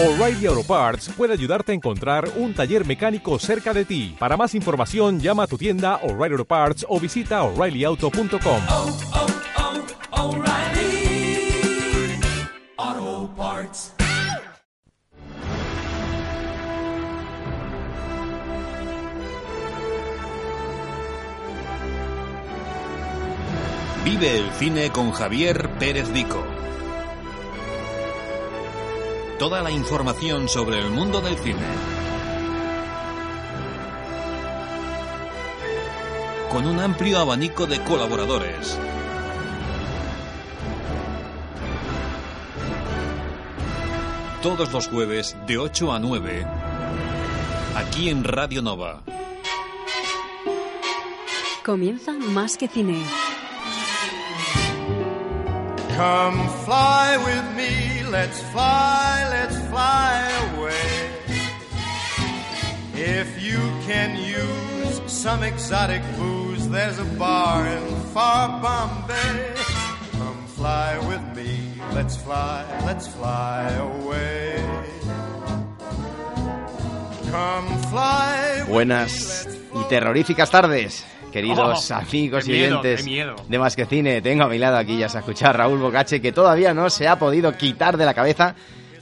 O'Reilly Auto Parts puede ayudarte a encontrar un taller mecánico cerca de ti. Para más información, llama a tu tienda O'Reilly Auto Parts o visita oreillyauto.com. oh, oh, Parts. Vive el cine con Javier Pérez Vico. Toda la información sobre el mundo del cine. Con un amplio abanico de colaboradores. Todos los jueves de 8 a 9. Aquí en Radio Nova. Comienza Más que Cine. Come fly with me, let's fly, let's fly away. If you can use some exotic booze, there's a bar in far Bombay. Come fly with me, let's fly, let's fly away. Come fly Buenas y terroríficas tardes, queridos Oh, amigos y oyentes miedo. de Más que Cine. Tengo a mi lado aquí ya se escucha a Raúl Bocache, que todavía no se ha podido quitar de la cabeza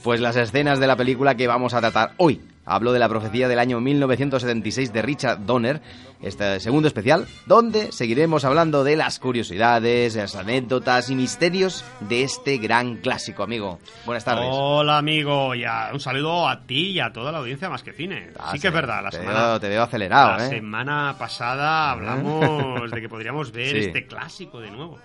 pues las escenas de la película que vamos a tratar hoy. Hablo de la profecía del año 1976 de Richard Donner, este segundo especial, donde seguiremos hablando de las curiosidades, las anécdotas y misterios de este gran clásico, amigo. Buenas tardes. Hola amigo, un saludo a ti y a toda la audiencia más que cine. Ah, sí que es verdad, la te semana, Veo, te veo acelerado, la ¿eh? semana pasada hablamos de que podríamos ver Sí. este clásico de nuevo.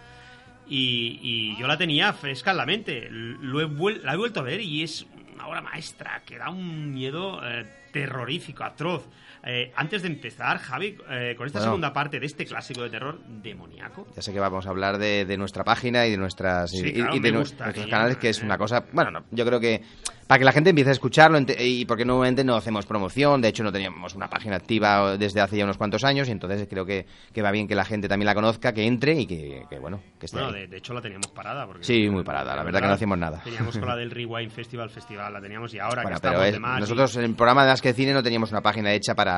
Y, y yo la tenía fresca en la mente, lo he la he vuelto a ver y es una obra maestra que da un miedo eh, terrorífico, atroz. Eh, antes de empezar, Javi, eh, con esta Bueno. segunda parte de este clásico de terror demoníaco, Ya sé que vamos a hablar de, de nuestra página y de nuestras Sí, y, claro, y de me nu- gustaría, nuestros canales, que es una cosa. Bueno, no, yo creo que para que la gente empiece a escucharlo y porque normalmente no hacemos promoción, de hecho no teníamos una página activa desde hace ya unos cuantos años y entonces creo que, que va bien que la gente también la conozca, que entre y que, que, bueno, que esté. Bueno, de, de hecho la teníamos parada. Porque, Sí, muy parada, la verdad que no hacíamos nada. Teníamos con la del Rewind Festival, Festival, la teníamos y ahora Bueno, que pero estamos es- de y- nosotros en el programa de Las que Cine no teníamos una página hecha para,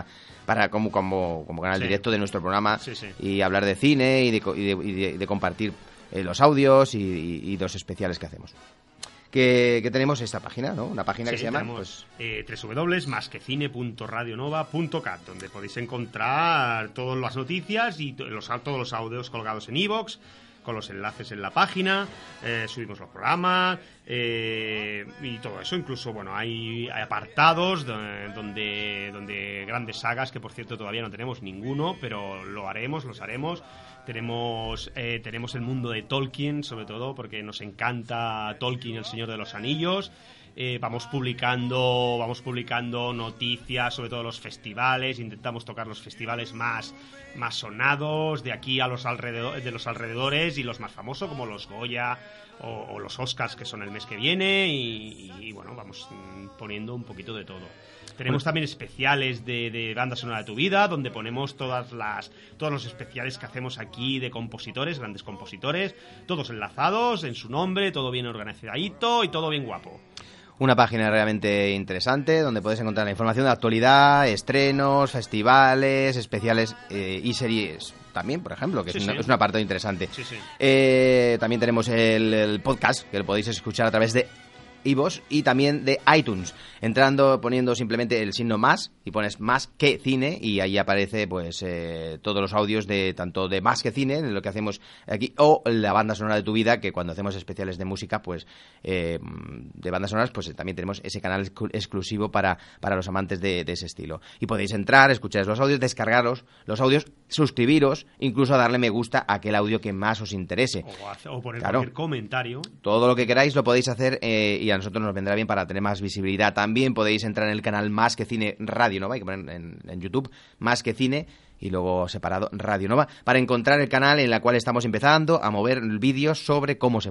para como, como, como canal Sí. directo de nuestro programa Sí, sí. y hablar de cine y de, y de, y de- y de compartir eh, los audios y, y- los especiales que hacemos. Que, que tenemos esta página, ¿no? Una página que se llama... tenemos pues, eh, www.masquecine.radionova.cat donde podéis encontrar todas las noticias y los, todos los audios colgados en iVoox con los enlaces en la página, eh, subimos los programas eh, y todo eso. Incluso, bueno, hay, hay apartados do- donde, donde grandes sagas, que por cierto todavía no tenemos ninguno, pero lo haremos, los haremos. Tenemos, eh, tenemos el mundo de Tolkien, sobre todo, porque nos encanta Tolkien, el Señor de los Anillos. Eh, vamos publicando vamos publicando noticias sobre todo los festivales intentamos tocar los festivales más más sonados de aquí a los alrededor, de los alrededores y los más famosos como los Goya o, o los Oscars que son el mes que viene y, y, bueno vamos mm, poniendo un poquito de todo. Tenemos también especiales de, de banda sonora de tu vida donde ponemos todas las todos los especiales que hacemos aquí de compositores grandes compositores todos enlazados en su nombre todo bien organizadito y todo bien guapo una página realmente interesante donde puedes encontrar la información de actualidad, estrenos, festivales, especiales eh, y series también, por ejemplo, que Sí, es, una- sí. es un apartado interesante. Sí. Eh, también tenemos el, el podcast que lo podéis escuchar a través de iVoox y también de iTunes. Entrando, poniendo simplemente el signo más y pones más que cine y ahí aparece pues eh, todos los audios de tanto de más que cine, de lo que hacemos aquí, o la banda sonora de tu vida, que cuando hacemos especiales de música, pues eh, de bandas sonoras, pues eh, también tenemos ese canal exclu- exclusivo para, para los amantes de, de ese estilo. Y podéis entrar, escuchar los audios, descargaros los audios, suscribiros, incluso darle me gusta a aquel audio que más os interese. O, hace- o poner Claro. cualquier comentario. Todo lo que queráis lo podéis hacer eh, y a nosotros nos vendrá bien para tener más visibilidad. También podéis entrar en el canal Más que Cine Radio Nova, hay que poner en, en YouTube Más que Cine y luego separado Radio Nova para encontrar el canal en el cual estamos empezando a mover vídeos sobre cómo se,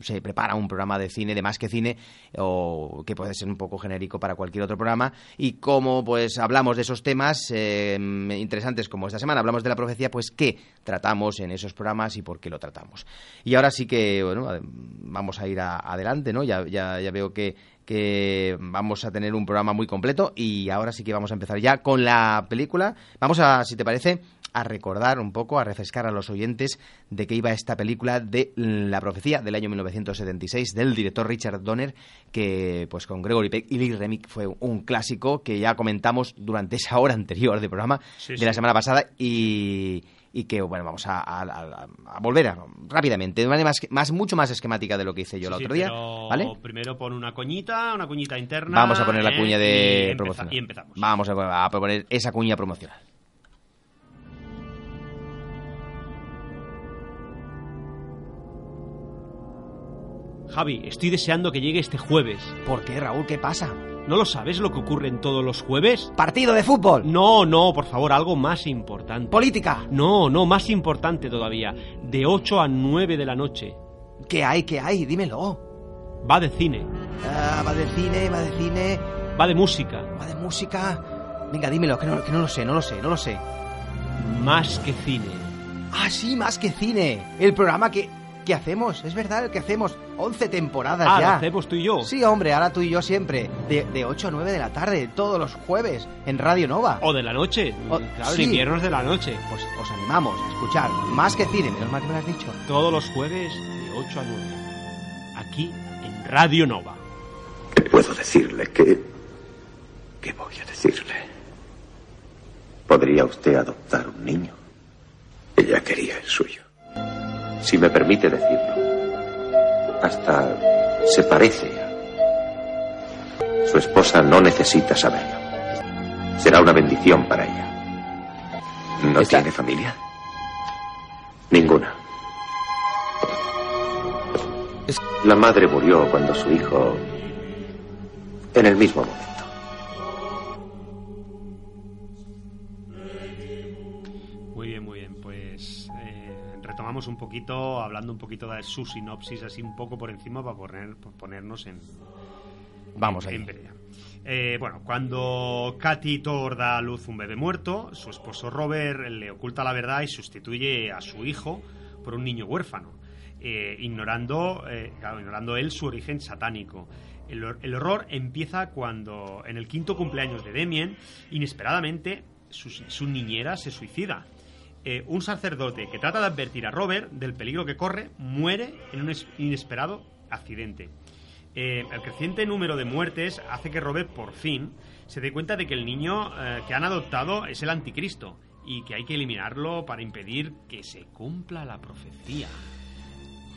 se prepara un programa de cine, de Más que Cine, o que puede ser un poco genérico para cualquier otro programa y cómo pues hablamos de esos temas eh, interesantes como esta semana hablamos de la profecía, pues qué tratamos en esos programas y por qué lo tratamos. Y ahora sí que, bueno, vamos a ir a- adelante, ¿no? Ya, ya, ya veo que, que vamos a tener un programa muy completo y ahora sí que vamos a empezar ya con la película. Vamos a, si te parece, a recordar un poco, a refrescar a los oyentes de qué iba esta película de La Profecía del año 1976 del director Richard Donner, que pues con Gregory Peck y Lee Remick fue un clásico que ya comentamos durante esa hora anterior del programa Sí, de la sí. semana pasada y, y que bueno vamos a, a- a- a volver a- rápidamente de manera más, más mucho más esquemática de lo que hice yo el Sí, otro sí, día pero vale Primero pon una coñita, una cuñita interna. vamos a poner la cuña y de empeza- promocional Y empezamos. vamos a, a proponer esa cuña promocional Javi, estoy deseando que llegue este jueves. ¿por qué Raúl qué pasa? ¿No lo sabes lo que ocurre en todos los jueves? partido de fútbol No, no, por favor, algo más importante. política No, no, más importante todavía. De 8 a 9 de la noche. ¿qué hay qué hay dímelo Va de cine, Ah, va de cine va de cine va de música, va de música venga dímelo que no, que no lo sé no lo sé no lo sé más que cine. ah sí más que cine el programa que que hacemos es verdad el que hacemos 11 temporadas Ah, ya lo hacemos tú y yo. Sí, hombre, ahora tú y yo siempre. De, de 8 a 9 de la tarde, todos los jueves, en Radio Nova. O de la noche. O- claro, sí. inviernos de la noche. Pues os animamos a escuchar más que cine, menos mal que me lo has dicho. Todos los jueves de 8 a 9. Aquí en Radio Nova. ¿Qué puedo decirle? ¿Qué, ¿Qué voy a decirle? ¿Podría usted adoptar un niño? Ella quería el suyo. Si me permite decirlo, hasta se parece. Su esposa no necesita saberlo. Será una bendición para ella. ¿No Está- tiene familia? Ninguna. La madre murió cuando su hijo... En el mismo momento. Un poquito, hablando un poquito de su sinopsis, así un poco por encima para poner, ponernos en, Vamos en ahí. pelea. Eh, bueno, cuando Katy Thor da a luz un bebé muerto, su esposo Robert le oculta la verdad y sustituye a su hijo por un niño huérfano, eh, ignorando, eh, claro, ignorando él su origen satánico. El, el horror empieza cuando, en el quinto cumpleaños de Damien, inesperadamente su, su niñera se suicida. Eh, un sacerdote que trata de advertir a Robert del peligro que corre muere en un es- inesperado accidente. Eh, el creciente número de muertes hace que Robert por fin se dé cuenta de que el niño eh, que han adoptado es el anticristo y que hay que eliminarlo para impedir que se cumpla la profecía.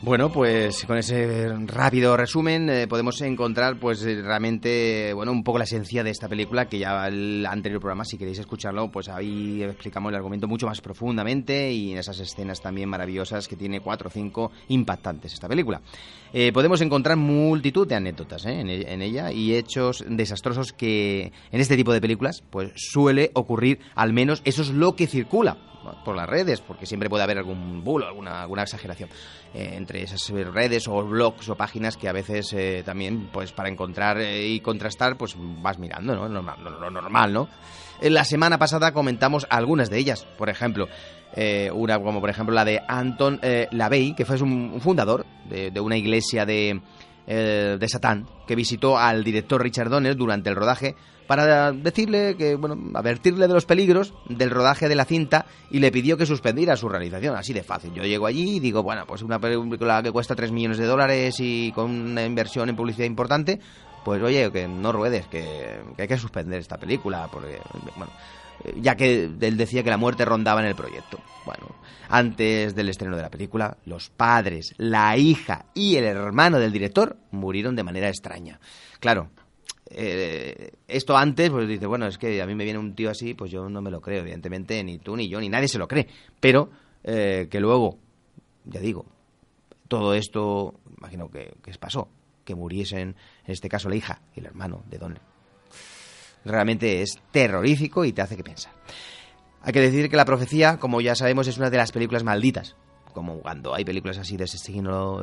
Bueno, pues con ese rápido resumen eh, podemos encontrar pues eh, realmente bueno un poco la esencia de esta película que ya el anterior programa si queréis escucharlo pues ahí explicamos el argumento mucho más profundamente y en esas escenas también maravillosas que tiene cuatro o cinco impactantes esta película. Eh, podemos encontrar multitud de anécdotas ¿eh? en, e- en ella y hechos desastrosos que en este tipo de películas pues suele ocurrir al menos eso es lo que circula por las redes, porque siempre puede haber algún bulo, alguna, alguna exageración eh, entre esas redes o blogs o páginas que a veces eh, también, pues para encontrar eh, y contrastar, pues vas mirando, ¿no? Lo, lo- lo normal, ¿no? La semana pasada comentamos algunas de ellas, por ejemplo, eh, una como por ejemplo la de Anton eh, LaVey, que fue un, un fundador de, de una iglesia de, de Satán, que visitó al director Richard Donner durante el rodaje para decirle que, bueno, advertirle de los peligros del rodaje de la cinta y le pidió que suspendiera su realización, así de fácil. Yo llego allí y digo, bueno, pues una película que cuesta 3 millones de dólares y con una inversión en publicidad importante, pues oye, que no ruedes, que, que hay que suspender esta película, porque, bueno, ya que él decía que la muerte rondaba en el proyecto. Bueno, antes del estreno de la película, los padres, la hija y el hermano del director murieron de manera extraña. Claro, eh, esto antes, pues dice, bueno, es que a mí me viene un tío así, pues yo no me lo creo, evidentemente, ni tú, ni yo, ni nadie se lo cree. Pero eh, que luego, ya digo, todo esto, imagino que, que pasó, que muriesen, en este caso, la hija y el hermano de Don. Realmente es terrorífico y te hace que pensar. Hay que decir que La Profecía, como ya sabemos, es una de las películas malditas como cuando hay películas así de ese estilo,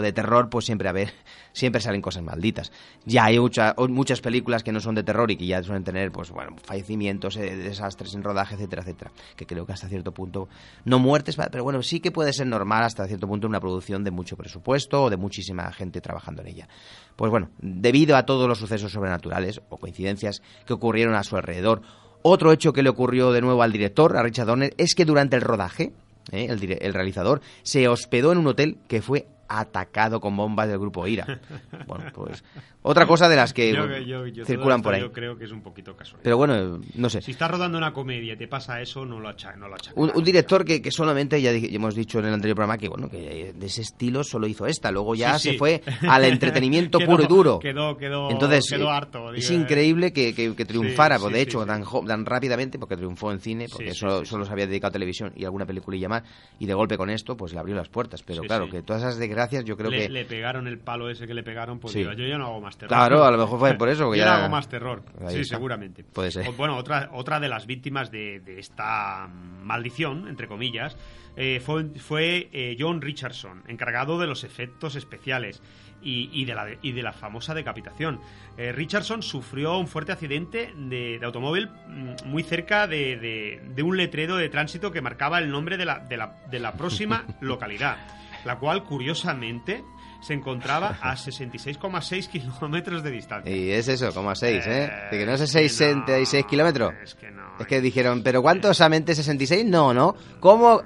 de terror, pues siempre a ver, siempre salen cosas malditas. Ya hay muchas películas que no son de terror y que ya suelen tener, pues bueno, fallecimientos, eh, desastres en rodaje, etcétera, etcétera. Que creo que hasta cierto punto, no muertes, pero bueno, sí que puede ser normal hasta cierto punto una producción de mucho presupuesto o de muchísima gente trabajando en ella. Pues bueno, debido a todos los sucesos sobrenaturales o coincidencias que ocurrieron a su alrededor, otro hecho que le ocurrió de nuevo al director, a Richard Donner, es que durante el rodaje, ¿eh? el, el realizador se hospedó en un hotel que fue atacado con bombas del grupo IRA. Bueno, pues otra cosa de las que Yo- yo- yo todo circulan por ahí. Yo creo que es un poquito casual. Pero bueno, no sé. Si estás rodando una comedia y te pasa eso, no lo acha- no lo. Un, un director que, que solamente, ya, hemos dicho en el anterior programa, que bueno, que de ese estilo solo hizo esta, luego ya Sí, se sí. fue al entretenimiento Quedó- puro y duro. quedó- quedó- Entonces, quedó eh, harto, es digo, increíble que, que- que triunfara, Sí, pues, de hecho. Tan, tan rápidamente, porque triunfó en cine, porque solo, se había dedicado a televisión y alguna peliculilla más, y de golpe con esto, pues le abrió las puertas. Pero claro, que todas esas desgracias yo creo le, que... le pegaron el palo ese que le pegaron, pues Sí. digo, yo ya no hago más terror. Claro, a lo mejor fue por eso, que yo ya- hago más terror. Ahí sí, está. seguramente. Puede ser. O- Bueno, otra, otra de las víctimas de, de esta maldición, entre comillas, eh, fue, fue eh, John Richardson, encargado de los efectos especiales y, y de, la, y de la famosa decapitación. Eh, Richardson sufrió un fuerte accidente de, de automóvil mm, muy cerca de, de- de un letrero de tránsito que marcaba el nombre de la, de la, de la próxima localidad, la cual, curiosamente, se encontraba a 66,6 kilómetros de distancia. Y es eso, como a 6, ¿eh? Eh, De que no es es que 66 no, kilómetros. es que no, Es que dijeron, ¿pero cuánto solamente 66? No, ¿no? ¿Cómo?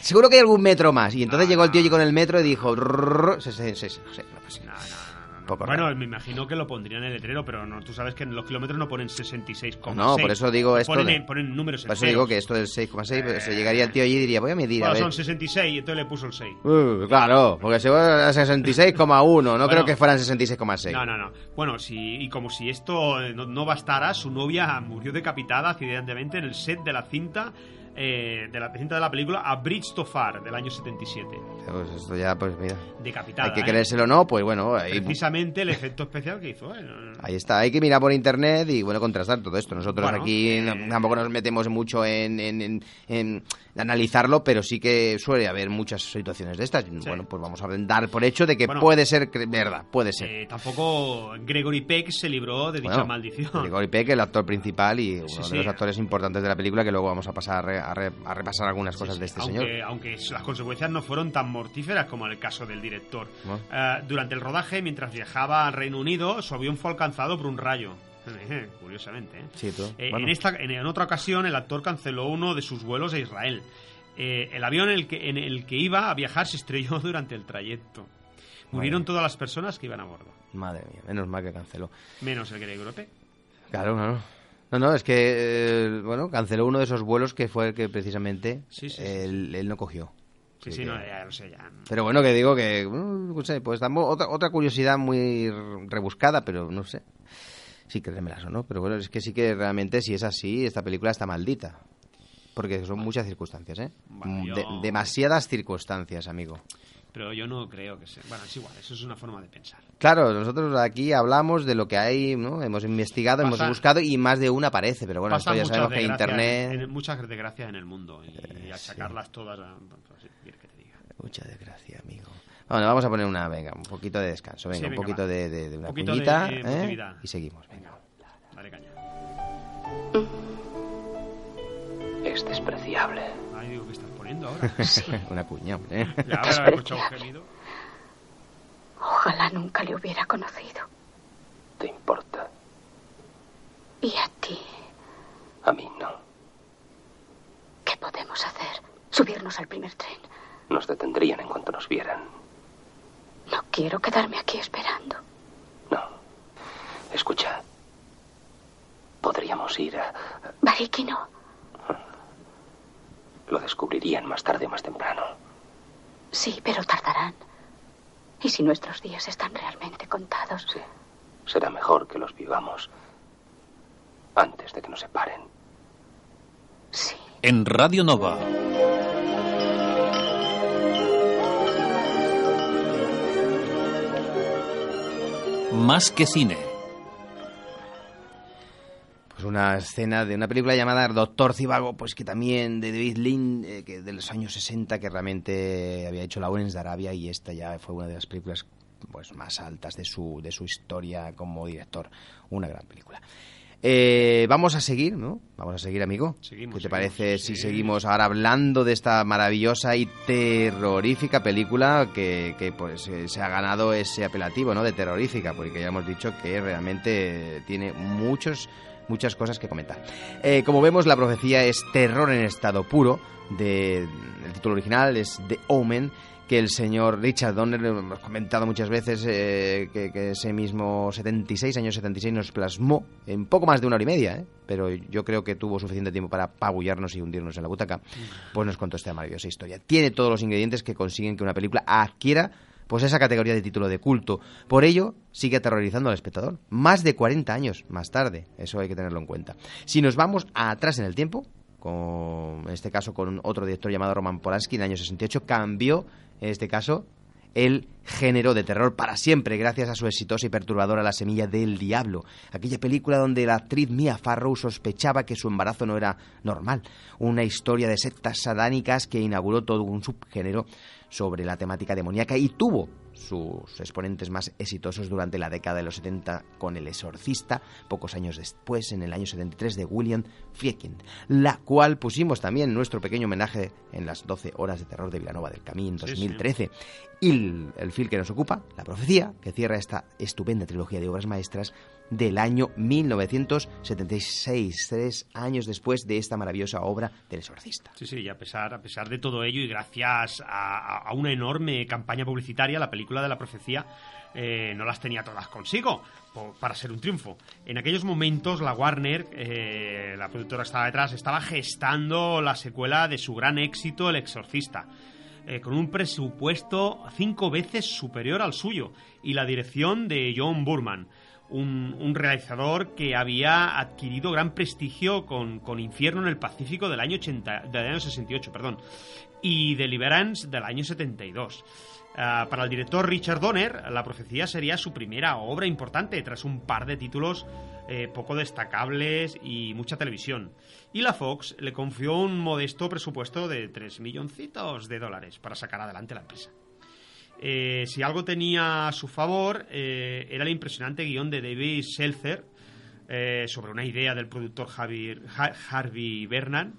Seguro que hay algún metro más. Y entonces No, llegó el tío y con el metro y dijo, "Rrrr, 66, no no Poco Bueno, raro. me imagino que lo pondrían en el letrero, pero no, tú sabes que en los kilómetros no ponen 66,6. No, por eso digo esto Ponen, de- en- ponen números Por eso digo que esto del 6,6, pues, se llegaría el tío allí y diría, voy a medir, a Bueno, ver. son 66 y entonces le puso el 6. Uh, claro, porque se va a 66,1, no Bueno. creo que fueran 66,6. No, no, no. Bueno, si, y como si esto eh, no, no bastara, su novia murió decapitada accidentalmente en el set de la cinta eh, de la cinta de la película A Bridge to Far del año 77. Pues esto ya, pues mira. Decapitada. Hay que ¿eh? creérselo o no, pues bueno, ahí, Precisamente el efecto especial que hizo. ahí está. Hay que mirar por internet y, bueno, contrastar todo esto. Nosotros Bueno, aquí eh, tampoco nos metemos mucho en, en- en- en analizarlo, pero sí que suele haber muchas situaciones de estas. Bueno, pues vamos a dar por hecho de que Bueno, puede ser verdad, puede ser. Eh, tampoco Gregory Peck se libró de dicha Bueno, maldición. Gregory Peck, el actor principal y uno sí. de los actores importantes de la película, que luego vamos a pasar a, re- a re- a repasar algunas cosas de este aunque, señor. aunque las consecuencias no fueron tan mortíferas como en el caso del director. Eh, durante el rodaje, mientras viajaba al Reino Unido, su avión fue alcanzado por un rayo. Curiosamente. ¿eh? Sí, tú. Eh, Bueno. en, esta, en, en otra ocasión, el actor canceló uno de sus vuelos a Israel. Eh, el avión en el, que, en el que iba a viajar se estrelló durante el trayecto. Murieron todas las personas que iban a bordo, Madre mía, menos mal que canceló. menos el Gregory Peck. Claro, claro. No, no, es que, eh, bueno, canceló uno de esos vuelos que fue el que precisamente Sí, sí, sí, él, él no cogió. Sí, sí, que- no, ya lo sé, ya. Pero bueno, que digo que, mm, no sé, pues otra curiosidad muy rebuscada, pero no sé. Sí, créemelas o no, pero bueno, es que sí que realmente si es así, esta película está maldita. Porque son muchas circunstancias, ¿eh? Bueno, yo- De- demasiadas circunstancias, amigo. Pero yo no creo que sea. Bueno, es igual, eso es una forma de pensar. Claro, nosotros aquí hablamos de lo que hay, ¿no? Hemos investigado, Pasa- hemos buscado y más de una aparece, pero bueno, esto ya sabemos que Internet... en- en- muchas desgracias en el mundo y, y achacarlas todas a. pues, sí, ¿quieres que te diga? Mucha desgracia, amigo. Bueno, vamos a poner una, venga, un poquito de descanso, venga, Sí, venga, un poquito de, de- de una poquito de, eh, ¿eh? Y seguimos, venga. Dale caña. Es despreciable. Ay, digo, ¿qué estás poniendo ahora? una cuña, hombre. Ya escuchado un gemido. Ojalá nunca le hubiera conocido. ¿Te importa? ¿Y a ti? A mí no. ¿Qué podemos hacer? Subirnos al primer tren. Nos detendrían en cuanto nos vieran. No quiero quedarme aquí esperando. No. Escucha. Podríamos ir a... Bariki no. Lo descubrirían más tarde o más temprano. Sí, pero tardarán. ¿Y si nuestros días están realmente contados? Sí. Será mejor que los vivamos antes de que nos separen. Sí. En Radio Nova. Más que cine. pues una escena de una película llamada Doctor Cibago, pues que también de David Lynn, eh, que de los años 60, que realmente había hecho Lawrence de Arabia y esta ya fue una de las películas pues más altas de su, de su historia como director. Una gran película. Eh, vamos a seguir, ¿no? Vamos a seguir, amigo. Seguimos, ¿Qué te seguimos, parece sí. si seguimos ahora hablando de esta maravillosa y terrorífica película que, que, pues eh, se ha ganado ese apelativo, ¿no? De terrorífica, porque ya hemos dicho que realmente tiene muchos muchas cosas que comentar. Eh, como vemos, la profecía es terror en estado puro. De, el título original es The Omen que el señor Richard Donner, hemos comentado muchas veces, eh, que, que ese mismo 76, año 76, nos plasmó en poco más de una hora y media, ¿eh? pero yo creo que tuvo suficiente tiempo para pagullarnos y hundirnos en la butaca, pues nos contó esta maravillosa historia. Tiene todos los ingredientes que consiguen que una película adquiera pues esa categoría de título de culto. Por ello, sigue aterrorizando al espectador. Más de 40 años más tarde, eso hay que tenerlo en cuenta. Si nos vamos atrás en el tiempo, con, en este caso con otro director llamado Roman Polanski, en el año 68, cambió, en este caso, el género de terror para siempre, gracias a su exitosa y perturbadora La semilla del diablo, aquella película donde la actriz Mia Farrow sospechaba que su embarazo no era normal, una historia de sectas sadánicas que inauguró todo un subgénero sobre la temática demoníaca y tuvo sus exponentes más exitosos durante la década de los 70 con El Exorcista, pocos años después, en el año 73, de William Friedkin, la cual pusimos también nuestro pequeño homenaje en las 12 horas de terror de Villanova del Camí en Sí, 2013. Y el, el film que nos ocupa, La Profecía, que cierra esta estupenda trilogía de obras maestras del año 1976, tres años después de esta maravillosa obra del Exorcista. Sí, sí, y a pesar, a pesar de todo ello y gracias a, a una enorme campaña publicitaria, la película de la profecía eh, no las tenía todas consigo para ser un triunfo. En aquellos momentos la Warner, eh, la productora que estaba detrás, estaba gestando la secuela de su gran éxito El Exorcista. eh, con un presupuesto cinco veces superior al suyo y la dirección de John Burman un, un realizador que había adquirido gran prestigio con, con Infierno en el Pacífico del año, 80, del año 68 perdón, y Deliverance del año 72. Ah, para el director Richard Donner, La Profecía sería su primera obra importante tras un par de títulos eh, poco destacables y mucha televisión. Y la Fox le confió un modesto presupuesto de 3 milloncitos de dólares para sacar adelante la empresa. Eh, si algo tenía a su favor, eh, era el impresionante guion de David Seltzer eh, sobre una idea del productor Harvey Bernan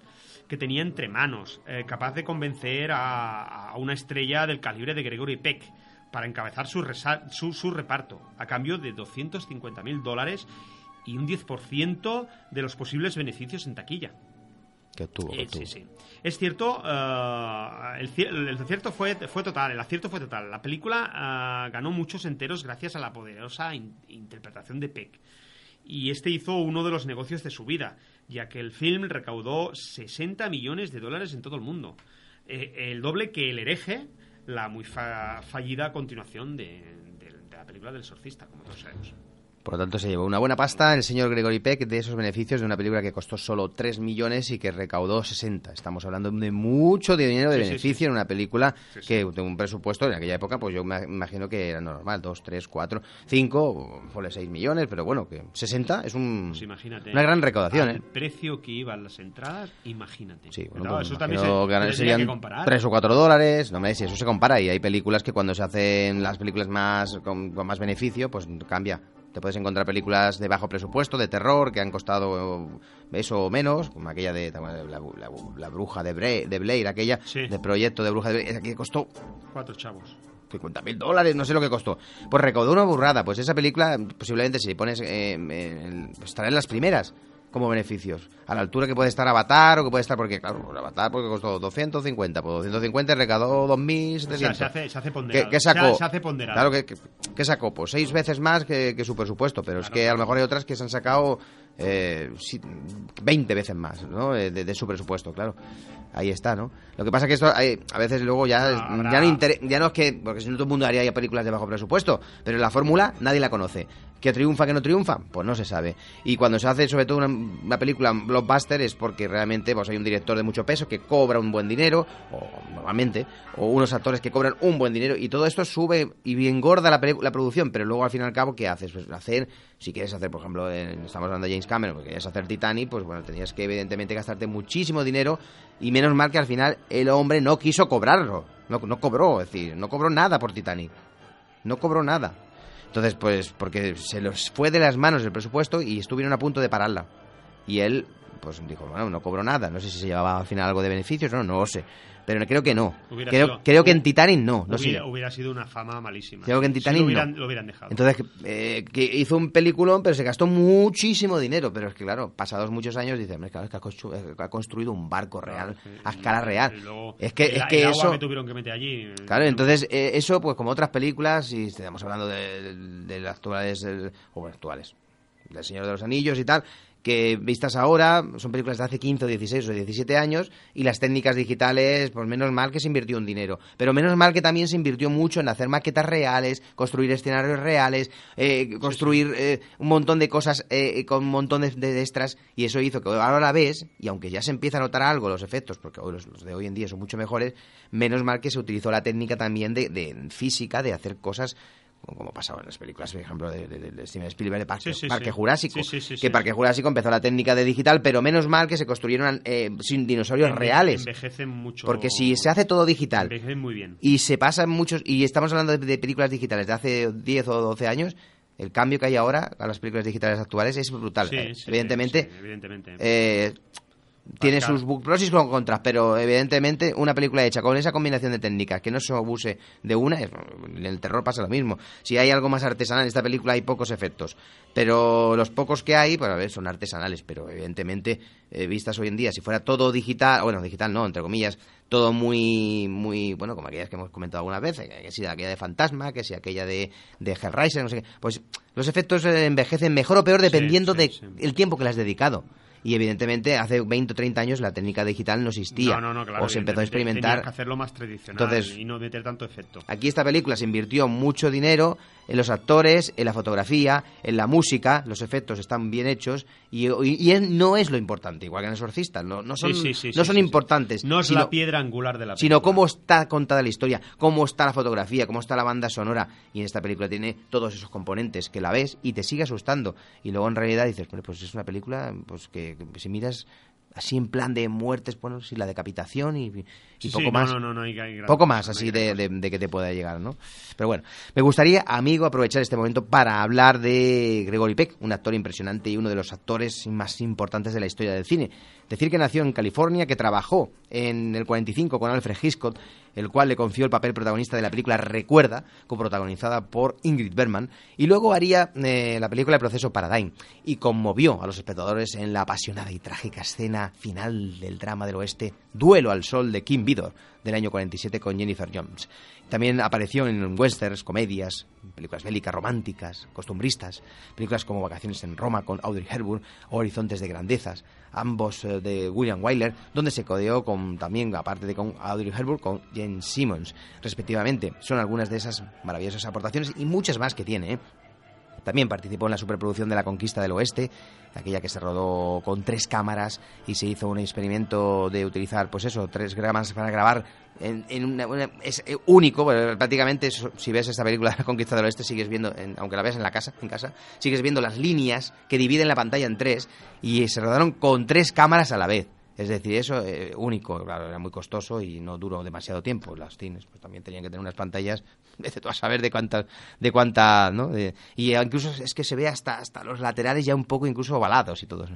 que tenía entre manos, eh, capaz de convencer a, a una estrella del calibre de Gregory Peck para encabezar su, resa- su, su reparto, a cambio de 250 mil dólares y un 10% de los posibles beneficios en taquilla. Que obtuvo. sí, sí. Es cierto, eh, el, ci- el acierto fue, fue total, el acierto fue total. La película eh, ganó muchos enteros gracias a la poderosa in- interpretación de Peck. Y este hizo uno de los negocios de su vida, ya que el film recaudó 60 millones de dólares en todo el mundo. Eh, el doble que El hereje, la muy fa- fallida continuación de, de- de la película del exorcista, como todos sabemos. Por lo tanto, se llevó una buena pasta el señor Gregory Peck de esos beneficios de una película que costó solo 3 millones y que recaudó 60. Estamos hablando de mucho dinero de Sí, sí, beneficio en una película que de un presupuesto en aquella época, pues yo me imagino que era normal, 2, 3, 4, 5, fue 6 millones, pero bueno, que 60 es un, Pues una gran recaudación, al ¿eh? precio que iban las entradas, imagínate. Sí, bueno, pues eso también se, serían que comparar. 3 o 4 dólares, no me si eso se compara y hay películas que cuando se hacen las películas más con, con más beneficio, pues cambia. Te puedes encontrar películas de bajo presupuesto, de terror, que han costado eso o menos, como aquella de la, la- la bruja de, Bre- de Blair, aquella Sí. de proyecto de bruja de Blair, que costó Cuatro chavos. 50 mil dólares, no sé lo que costó. Pues recaudó una burrada. Pues esa película, posiblemente si le pones, eh, pues estará en las primeras como beneficios. A la altura que puede estar Avatar o que puede estar, porque claro, pues Avatar porque costó 250, pues 250 recaudó 2.700. O sea, se hace, se hace ponderado. ¿Qué, qué sacó? Se, se hace ponderado. Claro, que, que- ¿qué sacó? Pues seis veces más que, que su presupuesto, pero es Claro, que a claro. lo mejor hay otras que se han sacado eh, sí, 20 veces más, ¿no? Eh, De, de su presupuesto, claro. Ahí está, ¿no? Lo que pasa que esto hay- a veces luego ya, habrá- ya, no inter- ya no es que, porque si no todo el mundo haría ya películas de bajo presupuesto, pero la fórmula nadie la conoce. ¿Que triunfa, que no triunfa? Pues no se sabe. Y cuando se hace sobre todo una, una película blockbuster es porque realmente pues, hay un director de mucho peso que cobra un buen dinero, o normalmente, o unos actores que cobran un buen dinero, y todo esto sube y engorda la, la producción, pero luego al fin y al cabo, ¿qué haces? Pues hacer, si quieres hacer, por ejemplo, en- estamos hablando de James Cameron, porque querías hacer Titanic, pues bueno, tenías que evidentemente gastarte muchísimo dinero y menos mal que al final el hombre no quiso cobrarlo, no, no cobró, es decir, no cobró nada por Titanic, no cobró nada. Entonces, pues, porque se les fue de las manos el presupuesto y estuvieron a punto de pararla. Y él, pues dijo, bueno, no cobró nada, no sé si se llevaba al final algo de beneficios, no, no lo sé. Pero creo que no. Hubiera Creo, sido- creo que en Titanic no, no hubiera, sé. hubiera sido una fama malísima. Creo que en Titanic lo, hubieran, no. lo hubieran dejado. Entonces, eh, que hizo un peliculón, pero se gastó muchísimo dinero. Pero es que, claro, pasados muchos años, dice, "Hombre, claro, es que ha eh, construido un barco real, a escala real. Luego Es que, el- es que el eso... agua que tuvieron que meter allí. Claro, entonces eh, eso, pues como otras películas, y estamos hablando de, de las actuales, eh, o bueno, actuales, del Señor de los Anillos y tal, que vistas ahora son películas de hace 15 o 16 o 17 años y las técnicas digitales, pues menos mal que se invirtió un dinero, pero menos mal que también se invirtió mucho en hacer maquetas reales, construir escenarios reales, eh, construir eh, un montón de cosas eh, con un montón de, de extras y eso hizo que ahora la ves y aunque ya se empieza a notar algo los efectos, porque hoy los, los de hoy en día son mucho mejores, menos mal que se utilizó la técnica también de, de física, de hacer cosas como- pasaba en las películas, por ejemplo, de, de- de Steven Spielberg de Parque, Sí, sí, Parque sí. Jurásico, que. Parque Jurásico empezó la técnica de digital, pero menos mal que se construyeron eh, sin dinosaurios Enve- reales. Envejecen mucho. Porque si se hace todo digital Envejecen muy bien. y se pasan muchos, y estamos hablando de, de películas digitales de hace 10 o 12 años, el cambio que hay ahora a las películas digitales actuales es brutal. Sí, Eh, sí, evidentemente, sí, evidentemente. eh, tiene Pascal. sus pros y sus contras, pero evidentemente una película hecha con esa combinación de técnicas, que no se abuse de una, en el terror pasa lo mismo. Si hay algo más artesanal en esta película hay pocos efectos, pero los pocos que hay, pues a ver, son artesanales, pero evidentemente eh, vistas hoy en día, si fuera todo digital, bueno, digital no, entre comillas, todo muy, muy, bueno, como aquellas que hemos comentado algunas veces, que, si aquella de Fantasma, que si aquella de, de Hellraiser, no sé qué, pues los efectos eh, envejecen mejor o peor dependiendo sí, de sí. el tiempo que le has dedicado. Y evidentemente hace 20 o 30 años la técnica digital no existía. No, no, no, claro. o se empezó a experimentar. que hacerlo más tradicional Entonces- y no meter tanto efecto. Aquí esta película se invirtió mucho dinero en los actores, en la fotografía, en la música, los efectos están bien hechos y, y- no es lo importante, igual que en Exorcista, no, no son, Sí, sí, sí, no son importantes. No es sino- la piedra angular de la película. sino cómo está contada la historia, cómo está la fotografía, cómo está la banda sonora. Y en esta película tiene todos esos componentes que la ves y te sigue asustando. Y luego en realidad dices, "Bueno, pues es una película pues que, si miras así en plan de muertes, bueno, sí, la decapitación y, y Sí, poco sí, más. no, no, no hay- hay gran poco más así de- de que te pueda llegar, ¿no? Pero bueno, me gustaría, amigo, aprovechar este momento para hablar de Gregory Peck, un actor impresionante y uno de los actores más importantes de la historia del cine. Decir que nació en California, que trabajó en el 45 con Alfred Hitchcock, el cual le confió el papel protagonista de la película Recuerda, coprotagonizada por Ingrid Bergman, y luego haría eh, la película El proceso Paradigm, y conmovió a los espectadores en la apasionada y trágica escena final del drama del oeste, Duelo al Sol de Kim Vidor, del año 47 con Jennifer Jones. También apareció en westerns, comedias, películas bélicas románticas, costumbristas, películas como Vacaciones en Roma con Audrey Hepburn o Horizontes de Grandezas, ambos eh, de William Wyler, donde se codeó con también, aparte de con Audrey Hepburn, con Jane Simmons, respectivamente. Son algunas de esas maravillosas aportaciones y muchas más que tiene, ¿eh? También participó en la superproducción de La Conquista del Oeste, aquella que se rodó con tres cámaras y se hizo un experimento de utilizar, pues eso, tres cámaras para grabar en, en una, es eh, único, bueno, prácticamente si ves esta película La Conquista del Oeste sigues viendo, en- aunque la veas en la casa, en casa, sigues viendo las líneas que dividen la pantalla en tres y se rodaron con tres cámaras a la vez. Es decir, eso eh, único, claro, era muy costoso y no duró demasiado tiempo. Las cines pues también tenían que tener unas pantallas, de tú a saber de cuántas, de cuánta, ¿no? De- y incluso es que se ve hasta, hasta los laterales ya un poco incluso ovalados y todo.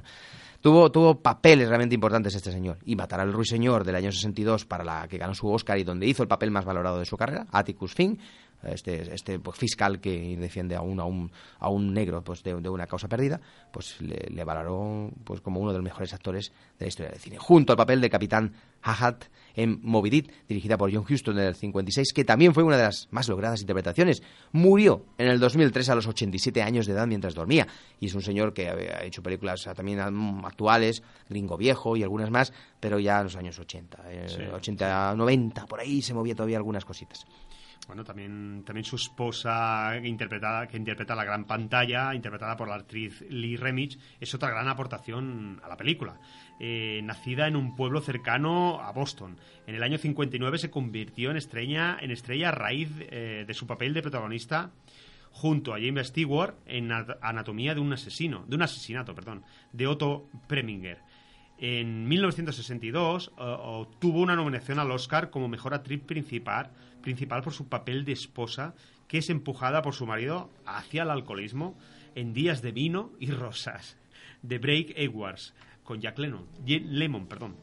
Tuvo, tuvo papeles realmente importantes este señor. Y Matar al Ruiseñor del año 62 para la que ganó su Oscar y donde hizo el papel más valorado de su carrera, Atticus Finn, este, este pues, fiscal que defiende a un, a un, a un negro pues, de, de una causa perdida, pues le, le valoró pues, como uno de los mejores actores de la historia del cine. Junto al papel de Capitán Hahat en Moby Dick, dirigida por John Huston en el 56, que también fue una de las más logradas interpretaciones. Murió en el 2003 a los 87 años de edad mientras dormía. Y es un señor que ha hecho películas ah, también mm, actuales, Gringo Viejo y algunas más, pero ya en los años 80, eh, Sí. 80, 90, por ahí se movía todavía algunas cositas. Bueno, también, también su esposa interpretada, que interpreta la gran pantalla, interpretada por la actriz Lee Remich, es otra gran aportación a la película. Eh, nacida en un pueblo cercano a Boston. En el año 59 se convirtió en estrella, en estrella a raíz eh, de su papel de protagonista junto a James Stewart en At- Anatomía de un asesino, de un asesinato, perdón, de Otto Preminger. En 1962 eh, obtuvo una nominación al Oscar como mejor actriz principal, principal por su papel de esposa, que es empujada por su marido hacia el alcoholismo en Días de Vino y Rosas, de Break Edwards, con Jack Lennon, Lemmon, perdón.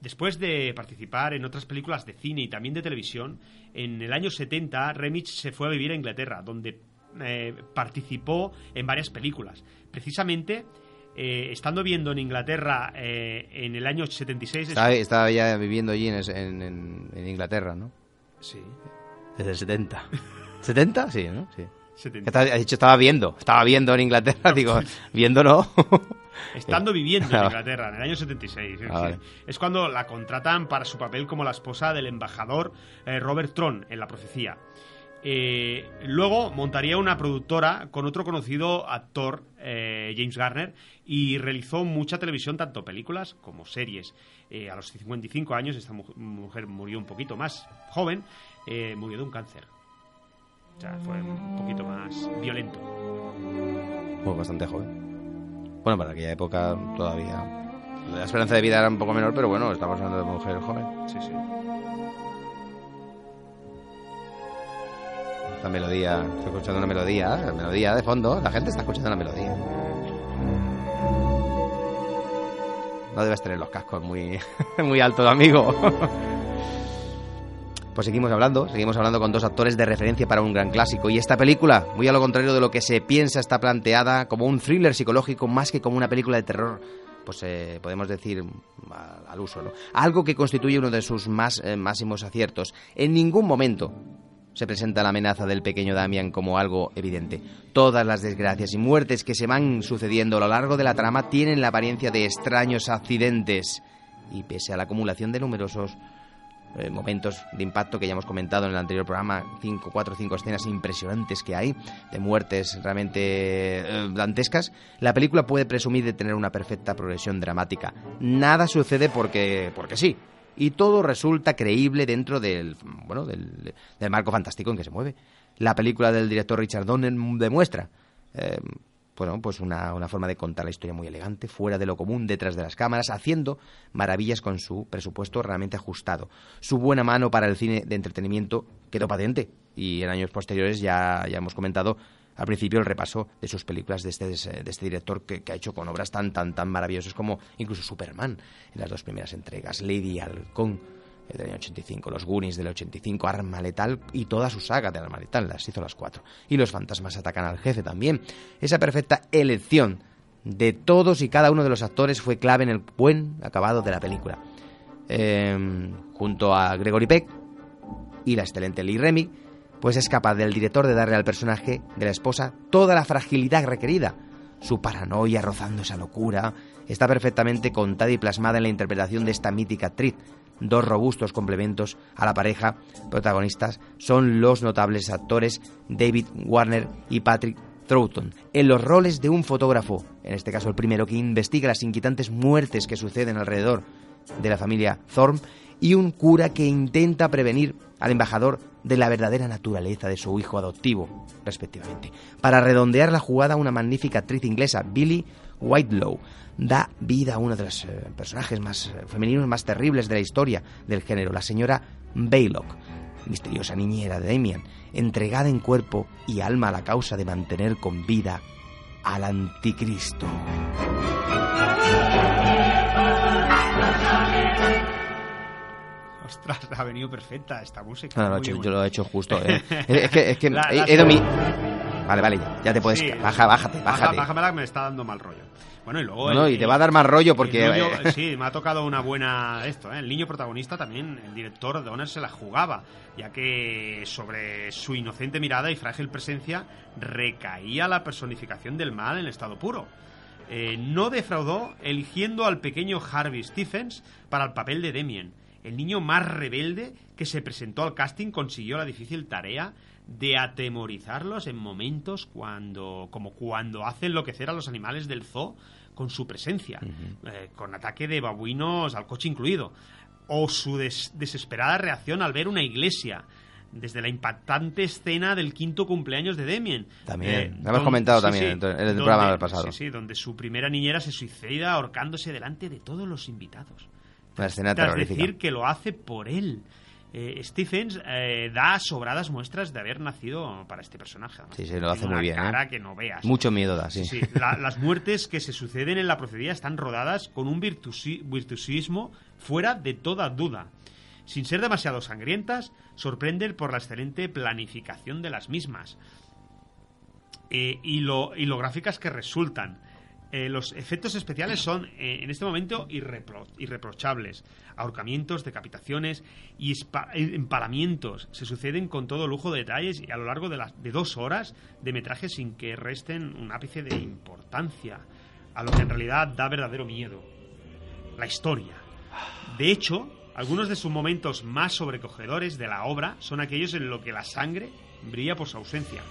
Después de participar en otras películas de cine y también de televisión, en el año 70 Remich se fue a vivir a Inglaterra, donde eh, participó en varias películas. Precisamente, eh, estando viendo en Inglaterra eh, en el año 76... Estaba, estaba ya viviendo allí en, es- en- en- en Inglaterra, ¿no? Sí. Desde el 70. ¿70? Sí, ¿no? Sí. 70. Estaba- Has dicho, estaba viendo. Estaba viendo en Inglaterra. Digo, viendo no. Estando viviendo en Inglaterra, en el año 76. sí, Ah, vale. Es cuando la contratan para su papel como la esposa del embajador eh, Robert Tron en La Profecía. Eh, luego montaría una productora con otro conocido actor, eh, James Garner, y realizó mucha televisión, tanto películas como series. Eh, a los 55 años, esta mu- mujer murió un poquito más joven, eh, murió de un cáncer. O sea, fue un poquito más violento. Pues bastante joven. Bueno, para aquella época todavía. La esperanza de vida era un poco menor, pero bueno, estamos hablando de mujer joven. Sí, sí. La melodía, estoy escuchando una melodía, la melodía de fondo, la gente está escuchando la melodía. No debes tener los cascos muy, muy altos, amigo. Pues seguimos hablando, seguimos hablando con dos actores de referencia para un gran clásico. Y esta película, muy a lo contrario de lo que se piensa, está planteada como un thriller psicológico más que como una película de terror, pues eh, podemos decir al uso, ¿no? Algo que constituye uno de sus más eh, máximos aciertos. En ningún momento se presenta la amenaza del pequeño Damian como algo evidente. Todas las desgracias y muertes que se van sucediendo a lo largo de la trama tienen la apariencia de extraños accidentes. Y pese a la acumulación de numerosos eh, momentos de impacto que ya hemos comentado en el anterior programa, cinco, cuatro o cinco escenas impresionantes que hay, de muertes realmente eh, dantescas, la película puede presumir de tener una perfecta progresión dramática. Nada sucede porque, porque sí. Y todo resulta creíble dentro del, bueno, del, del marco fantástico en que se mueve. La película del director Richard Donner demuestra eh, bueno, pues una, una forma de contar la historia muy elegante, fuera de lo común, detrás de las cámaras, haciendo maravillas con su presupuesto realmente ajustado. Su buena mano para el cine de entretenimiento quedó patente y en años posteriores ya, ya hemos comentado al principio el repaso de sus películas de este, de este director que, ha hecho con obras tan, tan, tan maravillosas como incluso Superman en las dos primeras entregas, Lady Halcón el del año 85, los Goonies del 85, Arma Letal y toda su saga de Arma Letal, las hizo las cuatro. Y los fantasmas atacan al jefe también. Esa perfecta elección de todos y cada uno de los actores fue clave en el buen acabado de la película. Eh, junto a Gregory Peck y la excelente Lee Remy, pues es capaz del director de darle al personaje de la esposa toda la fragilidad requerida. Su paranoia rozando esa locura está perfectamente contada y plasmada en la interpretación de esta mítica actriz. Dos robustos complementos a la pareja protagonistas son los notables actores David Warner y Patrick Troughton, en los roles de un fotógrafo, en este caso el primero, que investiga las inquietantes muertes que suceden alrededor de la familia Thorne, y un cura que intenta prevenir al embajador de la verdadera naturaleza de su hijo adoptivo, respectivamente. Para redondear la jugada, una magnífica actriz inglesa, Billy Whitelaw, da vida a uno de los eh, personajes más eh, femeninos más terribles de la historia del género, la señora Baylock, misteriosa niñera de Damien, entregada en cuerpo y alma a la causa de mantener con vida al anticristo. Ostras, ha venido perfecta esta música. No, no, Muy yo, lo he hecho justo. eh. Es que, es que La- he, la- he Vale, vale, ya, ya te puedes... Sí. Baja, bájate, Baja- bájate. bájamela que me está dando mal rollo. Bueno, y luego... No, el- y te va a dar más rollo porque... niño- eh, sí, me ha tocado una buena esto, ¿eh? El niño protagonista también, el director Donner se la jugaba, ya que sobre su inocente mirada y frágil presencia recaía la personificación del mal en estado puro. Eh, no defraudó eligiendo al pequeño Harvey Stephens para el papel de Damien. El niño más rebelde que se presentó al casting consiguió la difícil tarea de atemorizarlos en momentos cuando como cuando hace enloquecer a los animales del zoo con su presencia, eh, con ataque de babuinos al coche incluido, o su des- desesperada reacción al ver una iglesia desde la impactante escena del quinto cumpleaños de Damien. También. Eh, Lo hemos comentado sí, también sí, en el- en el donde- programa del pasado. Sí, sí, donde su primera niñera se suicida ahorcándose delante de todos los invitados. Una escena Tras decir que lo hace por él. Eh, Stephens eh, da sobradas muestras de haber nacido para este personaje. Sí, sí, lo hace Tiene muy una bien, ¿eh? cara que no veas. Mucho miedo da, sí. Sí, sí. La- las muertes que se suceden en la profecía están rodadas con un virtuosi- virtuosismo fuera de toda duda. Sin ser demasiado sangrientas, sorprenden por la excelente planificación de las mismas. Y, lo, y lo gráficas que resultan. Eh, los efectos especiales son eh, en este momento irrepro- irreprochables. Ahorcamientos, decapitaciones y eh, empalamientos se suceden con todo lujo de detalles y a lo largo de, las de dos horas de metraje sin que resten un ápice de importancia a lo que en realidad da verdadero miedo. La historia. De hecho, algunos de sus momentos más sobrecogedores de la obra son aquellos en los que la sangre brilla por su ausencia.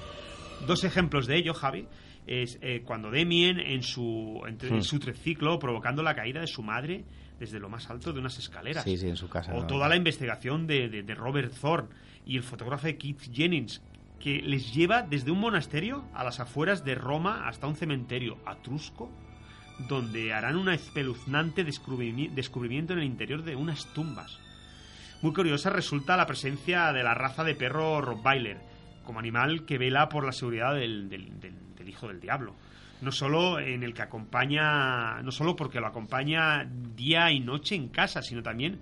Dos ejemplos de ello, Javi, es eh, cuando Demien en su, en, en Hmm. su triciclo provocando la caída de su madre desde lo más alto de unas escaleras. Sí, sí, en su casa. O ¿no? toda la investigación de, de- de Robert Thorne y el fotógrafo Keith Jennings, que les lleva desde un monasterio a las afueras de Roma hasta un cementerio atrusco, donde harán un espeluznante descubrimi- descubrimiento en el interior de unas tumbas. Muy curiosa resulta la presencia de la raza de perro Rottweiler, como animal que vela por la seguridad del, del- del- del hijo del diablo. No solo en el que acompaña, no solo porque lo acompaña día y noche en casa, sino también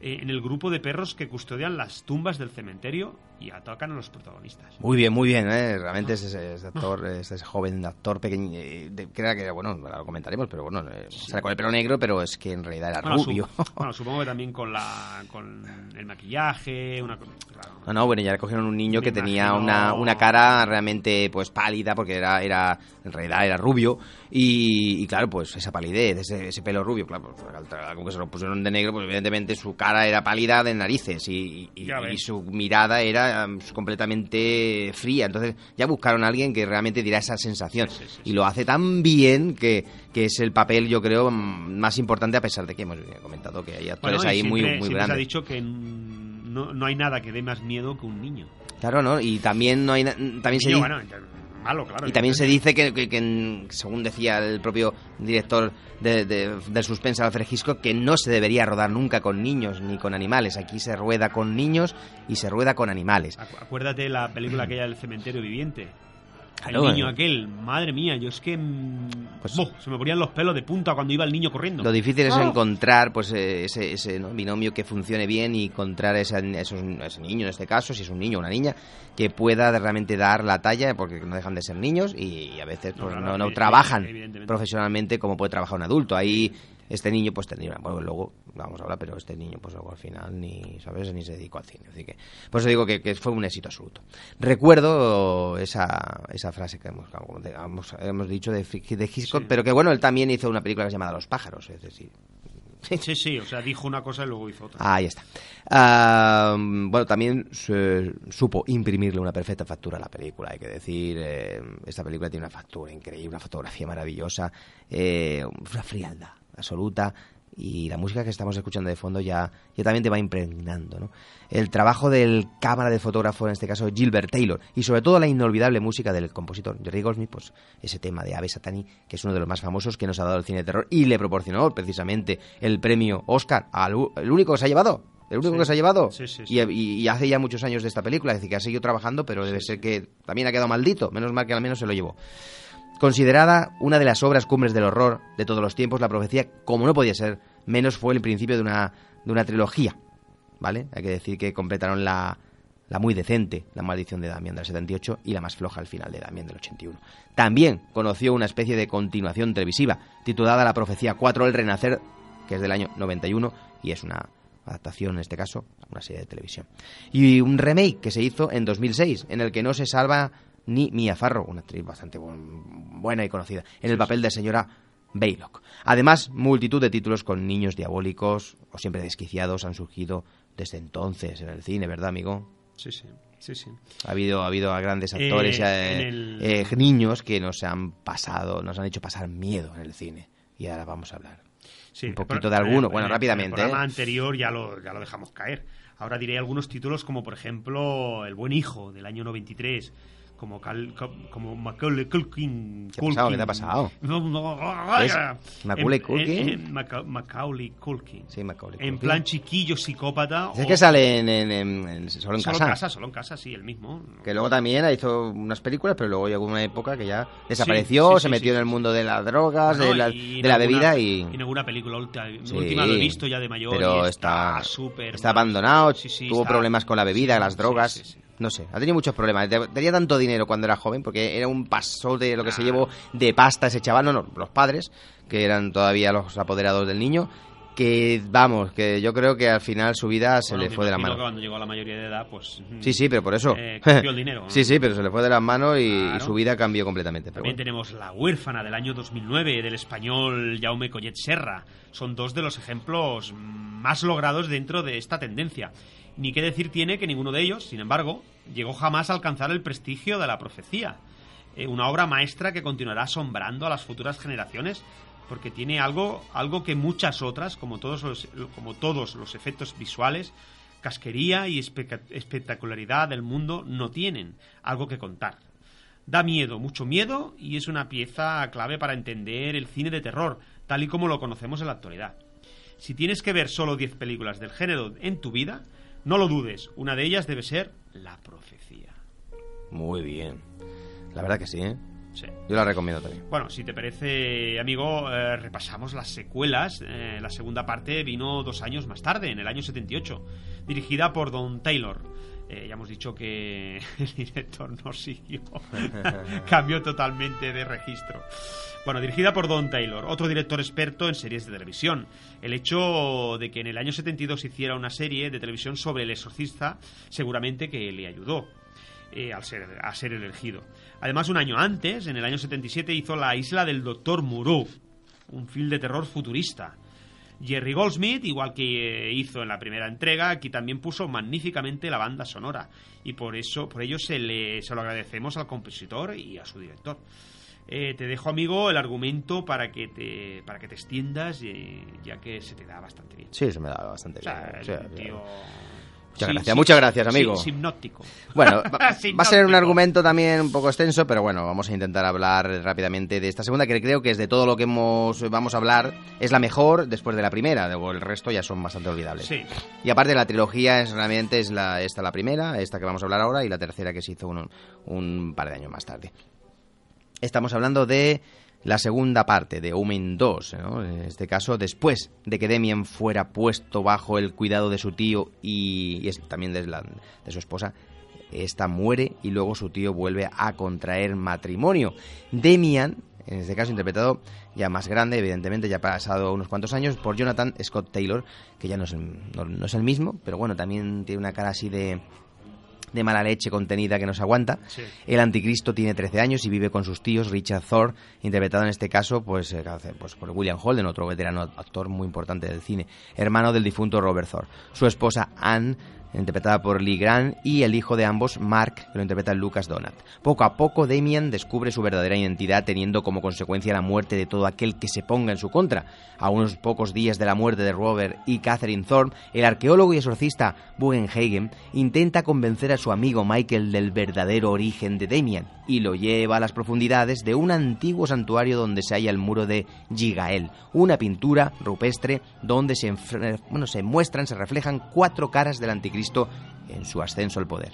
eh, en el grupo de perros que custodian las tumbas del cementerio y atacan a los protagonistas. Muy bien, muy bien, ¿eh? Realmente ese, ese actor, ese joven actor pequeño, eh, de- que era que, bueno, lo comentaremos, pero bueno, eh, sale con el pelo negro, pero es que en realidad era Bueno, su- rubio. bueno, supongo que también con la con el maquillaje, una claro. No, no, bueno, ya le cogieron un niño Me que tenía una, una cara realmente pues pálida, porque era, era en realidad era rubio, y, y claro, pues esa palidez, ese, ese pelo rubio, claro, pues, algo que se lo pusieron de negro, pues evidentemente su cara era pálida de narices y, y- su mirada era um, completamente fría. Entonces ya buscaron a alguien que realmente diera esa sensación. Sí, sí, sí, y lo hace tan bien que, que es el papel, yo creo, mm, más importante, a pesar de que hemos comentado que hay actores Bueno, ahí muy, siempre- muy siempre se ha grandes. dicho que no, no hay nada que dé más miedo que un niño. Claro, ¿no? Y también no hay también se Niño, bueno, malo, claro. Y también se dice que, que- que en- según decía el propio director de, de- del suspense Alfred Hitchcock, que no se debería rodar nunca con niños ni con animales. Aquí se rueda con niños y se rueda con animales. Acu- Acuérdate la película aquella del cementerio viviente. Claro, el niño eh. aquel, madre mía, yo es que mm, Pues- se me ponían los pelos de punta cuando iba el niño corriendo. Lo difícil es ¡Ah! encontrar pues eh, ese, ese ¿no? binomio que funcione bien y encontrar ese, esos- ese niño, en este caso, si es un niño o una niña, que pueda realmente dar la talla, porque no dejan de ser niños y, a veces No, pues, no, no trabajan profesionalmente como puede trabajar un adulto. Ahí este niño pues tendría. Bueno, luego vamos a hablar, pero este niño pues luego al final ni, ¿sabes? Ni se dedicó al cine. Así que por eso digo que, que fue un éxito absoluto. Recuerdo esa, esa frase que hemos, hemos, hemos dicho de, de Hitchcock, Sí. pero que bueno, él también hizo una película que se llama Los pájaros, es decir, Sí, sí, o sea, dijo una cosa y luego hizo otra. Ahí está. Bueno, también se supo imprimirle una perfecta factura a la película, hay que decir. eh, esta película tiene una factura increíble, una fotografía maravillosa, eh, una frialdad absoluta. Y la música que estamos escuchando de fondo ya, ya también te va impregnando, ¿no? El trabajo del cámara de fotógrafo, en este caso Gilbert Taylor, y sobre todo la inolvidable música del compositor Jerry Goldsmith, pues ese tema de Ave Satani, que es uno de los más famosos que nos ha dado el cine de terror, y le proporcionó precisamente el premio Oscar al el único que se ha llevado. El único Sí. que se ha llevado. Sí, sí. y- y hace ya muchos años de esta película, es decir, que ha seguido trabajando, pero debe ser que también ha quedado maldito. Menos mal que al menos se lo llevó. Considerada una de las obras cumbres del horror de todos los tiempos, la profecía, como no podía ser menos, fue el principio de una, de una trilogía. ¿Vale? Hay que decir que completaron la, la muy decente La maldición de Damián del 78 y la más floja al final de Damián del 81. También conoció una especie de continuación televisiva titulada La profecía 4, el renacer, que es del año 91 y es una adaptación en este caso a una serie de televisión. Y un remake que se hizo en 2006 en el que no se salva ni Mia Farrow, una actriz bastante buen- buena y conocida, en el papel de señora Baylock. Además, multitud de títulos con niños diabólicos o siempre desquiciados han surgido desde entonces en el cine, ¿verdad, amigo? Sí, sí, sí, sí. Ha habido, ha habido a grandes Eh, actores, eh, el- eh, niños que nos han pasado, nos han hecho pasar miedo en el cine. Y ahora vamos a hablar. Sí, Un poquito de alguno. eh, Bueno, eh, rápidamente, En el programa ¿eh? anterior ya lo, ya lo dejamos caer. Ahora diré algunos títulos como, por ejemplo, El buen hijo, del año 93, como, Cal- co- como Macaulay Culkin. ¿Qué ha pasado? ¿Qué te ha pasado? ¿Es. Macaulay En- Culkin? en- en Maca- Macaulay Culkin. Sí, Macaulay En Culkin. plan chiquillo psicópata. Es o- que sale en, en- en- en- solo en solo casa. en casa, solo en casa, sí, el mismo. Que luego también hizo unas películas, pero luego llegó una época que ya desapareció, Sí, sí, se metió en el mundo de las drogas, Bueno, de la, de la en alguna- bebida y... En alguna película última lo he visto ya de mayor. pero y está, súper está mal. abandonado, tuvo está- problemas con la bebida, las drogas, sí, sí. No sé, ha tenido muchos problemas. Te- Tenía tanto dinero cuando era joven, porque era un paso de lo que se llevó de pasta ese chaval, no, no, los padres, que eran todavía los apoderados del niño, que vamos, que yo creo que al final su vida se Bueno, le fue de la mano. que cuando llegó a la mayoría de edad, pues... Sí, sí, pero por eso. eh, el dinero. ¿no? sí, sí, pero se le fue de las manos y, su vida cambió completamente. También bueno. tenemos La huérfana del año 2009 del español Jaume Collet Serra. Son dos de los ejemplos más logrados dentro de esta tendencia. Ni qué decir tiene que ninguno de ellos, sin embargo, llegó jamás a alcanzar el prestigio de la profecía. Eh, una obra maestra que continuará asombrando a las futuras generaciones porque tiene algo, algo que muchas otras, como todos los, como todos los efectos visuales, casquería y espe- espectacularidad del mundo no tienen algo que contar. Da miedo, mucho miedo, y es una pieza clave para entender el cine de terror, tal y como lo conocemos en la actualidad. Si tienes que ver solo 10 películas del género en tu vida, no lo dudes, una de ellas debe ser La Profecía. Muy bien. La verdad que sí, ¿eh? Sí. Yo la recomiendo también. Bueno, si te parece, amigo, eh, repasamos las secuelas. Eh, la segunda parte vino dos años más tarde, en el año 78, dirigida por Don Taylor. Eh, ya hemos dicho que el director no siguió, cambió totalmente de registro. Bueno, dirigida por Don Taylor, otro director experto en series de televisión. El hecho de que en el año 72 hiciera una serie de televisión sobre el exorcista seguramente que le ayudó eh, al ser, a ser elegido. Además, un año antes, en el año 77, hizo La isla del Doctor Moreau, un film de terror futurista. Jerry Goldsmith, igual que eh, hizo en la primera entrega, aquí también puso magníficamente la banda sonora. Y por eso, por ello se, le, se lo agradecemos al compositor y a su director. Eh, te dejo, amigo, el argumento para que te, para que te extiendas, eh, ya que se te da bastante bien. Sí, se me da bastante O sea, bien. El sí. tío- Muchas Sí, gracias, sí, muchas gracias, amigo. sí, hipnótico. Bueno, va, va a ser un argumento también un poco extenso, pero bueno, vamos a intentar hablar rápidamente de esta segunda, que creo que es de todo lo que hemos, vamos a hablar, es la mejor después de la primera, luego el resto ya son bastante olvidables. Sí. Y aparte la trilogía es realmente es la, esta la primera, esta que vamos a hablar ahora, y la tercera que se hizo un, un par de años más tarde. Estamos hablando de la segunda parte de Omen 2, ¿no? en este caso después de que Demian fuera puesto bajo el cuidado de su tío y, es- también de, la- de su esposa, esta muere y luego su tío vuelve a contraer matrimonio. Demian, en este caso interpretado ya más grande, evidentemente ya ha pasado unos cuantos años, por Jonathan Scott Taylor, que ya no es el, no es el mismo, pero bueno, también tiene una cara así de de mala leche contenida que no se aguanta. Sí. El anticristo tiene 13 años y vive con sus tíos, Richard Thor, interpretado en este caso pues, eh, pues por William Holden, otro veterano actor muy importante del cine, hermano del difunto Robert Thor. Su esposa Anne, interpretada por Lee Grant, y el hijo de ambos, Mark, que lo interpreta Lucas Donat. Poco a poco, Damien descubre su verdadera identidad, teniendo como consecuencia la muerte de todo aquel que se ponga en su contra. A unos pocos días de la muerte de Robert y Catherine Thorne, el arqueólogo y exorcista Bugenhagen intenta convencer a su amigo Michael del verdadero origen de Damien y lo lleva a las profundidades de un antiguo santuario donde se halla el muro de Gigael, una pintura rupestre donde se, se muestran, se reflejan cuatro caras del anticristo en su ascenso al poder.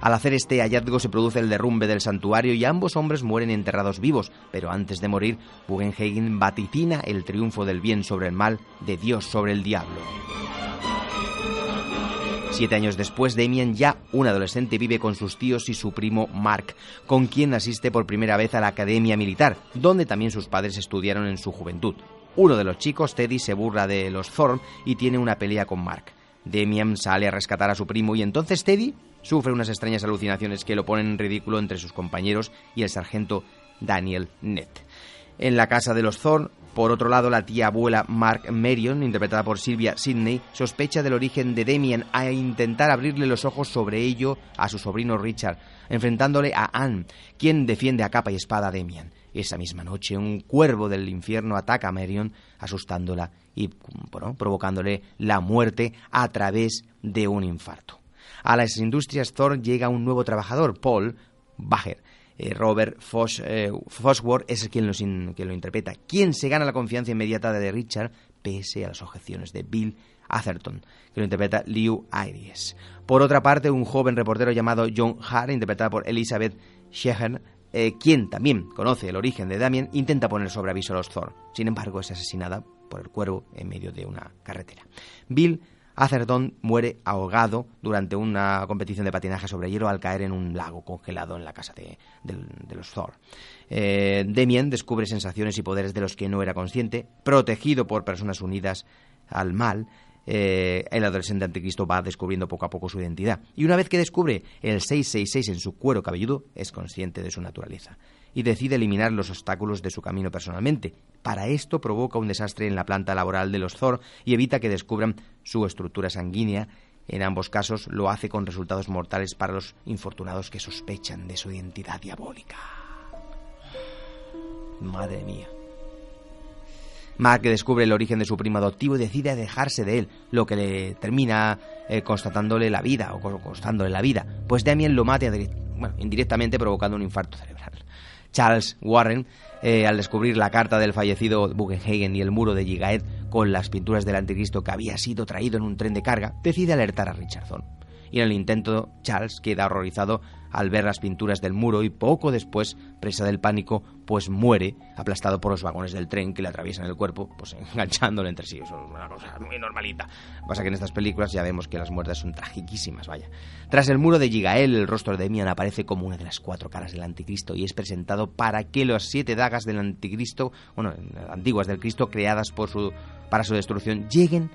Al hacer este hallazgo se produce el derrumbe del santuario y ambos hombres mueren enterrados vivos, pero antes de morir, Bugenhagen vaticina el triunfo del bien sobre el mal, de Dios sobre el diablo. Siete años después, Damien, ya un adolescente, vive con sus tíos y su primo Mark, con quien asiste por primera vez a la academia militar, donde también sus padres estudiaron en su juventud. Uno de los chicos, Teddy, se burla de los Thorn y tiene una pelea con Mark. Demian sale a rescatar a su primo y entonces Teddy sufre unas extrañas alucinaciones que lo ponen en ridículo entre sus compañeros y el sargento Daniel Nett. En la casa de los Thorn, por otro lado, la tía abuela Mark Marion, interpretada por Sylvia Sidney, sospecha del origen de Damien a intentar abrirle los ojos sobre ello a su sobrino Richard, enfrentándole a Anne, quien defiende a capa y espada a Damien. Esa misma noche, un cuervo del infierno ataca a Merion, asustándola y provocándole la muerte a través de un infarto. A las industrias Thor llega un nuevo trabajador, Paul Bacher. Eh, Robert eh, Fosworth es quien, quien lo interpreta, quien se gana la confianza inmediata de Richard pese a las objeciones de Bill Atherton, que lo interpreta Liu Ayres. Por otra parte, un joven reportero llamado John Hart, interpretada por Elizabeth Sheehan, eh, quien también conoce el origen de Damien, intenta poner sobre aviso a los Thor. Sin embargo, es asesinada por el cuervo en medio de una carretera. Bill Atherton muere ahogado durante una competición de patinaje sobre hielo al caer en un lago congelado en la casa de, los Thor. Eh, Damien descubre sensaciones y poderes de los que no era consciente, protegido por personas unidas al mal. Eh, el adolescente anticristo va descubriendo poco a poco su identidad. Y una vez que descubre el 666 en su cuero cabelludo, es consciente de su naturaleza y decide eliminar los obstáculos de su camino personalmente. Para esto provoca un desastre en la planta laboral de los Thor y evita que descubran su estructura sanguínea. En ambos casos lo hace con resultados mortales para los infortunados que sospechan de su identidad diabólica. Madre mía. Mark descubre el origen de su primo adoptivo y decide alejarse de él, lo que le termina eh, constatándole la vida o co- costándole la vida, pues Damien lo mata indirectamente provocando un infarto cerebral. Charles Warren, eh, al descubrir la carta del fallecido Bugenhagen y el muro de Gigaed con las pinturas del anticristo que había sido traído en un tren de carga, decide alertar a Richardson. Y en el intento, Charles queda horrorizado al ver las pinturas del muro y poco después, presa del pánico, pues muere aplastado por los vagones del tren que le atraviesan el cuerpo, pues enganchándolo entre sí. Eso es una cosa muy normalita. Pasa que en estas películas ya vemos que las muertes son tragiquísimas, vaya. Tras el muro de Gigael, el rostro de Demian aparece como una de las cuatro caras del anticristo y es presentado para que las siete dagas del anticristo, bueno, antiguas del Cristo, creadas por su, para su destrucción, lleguen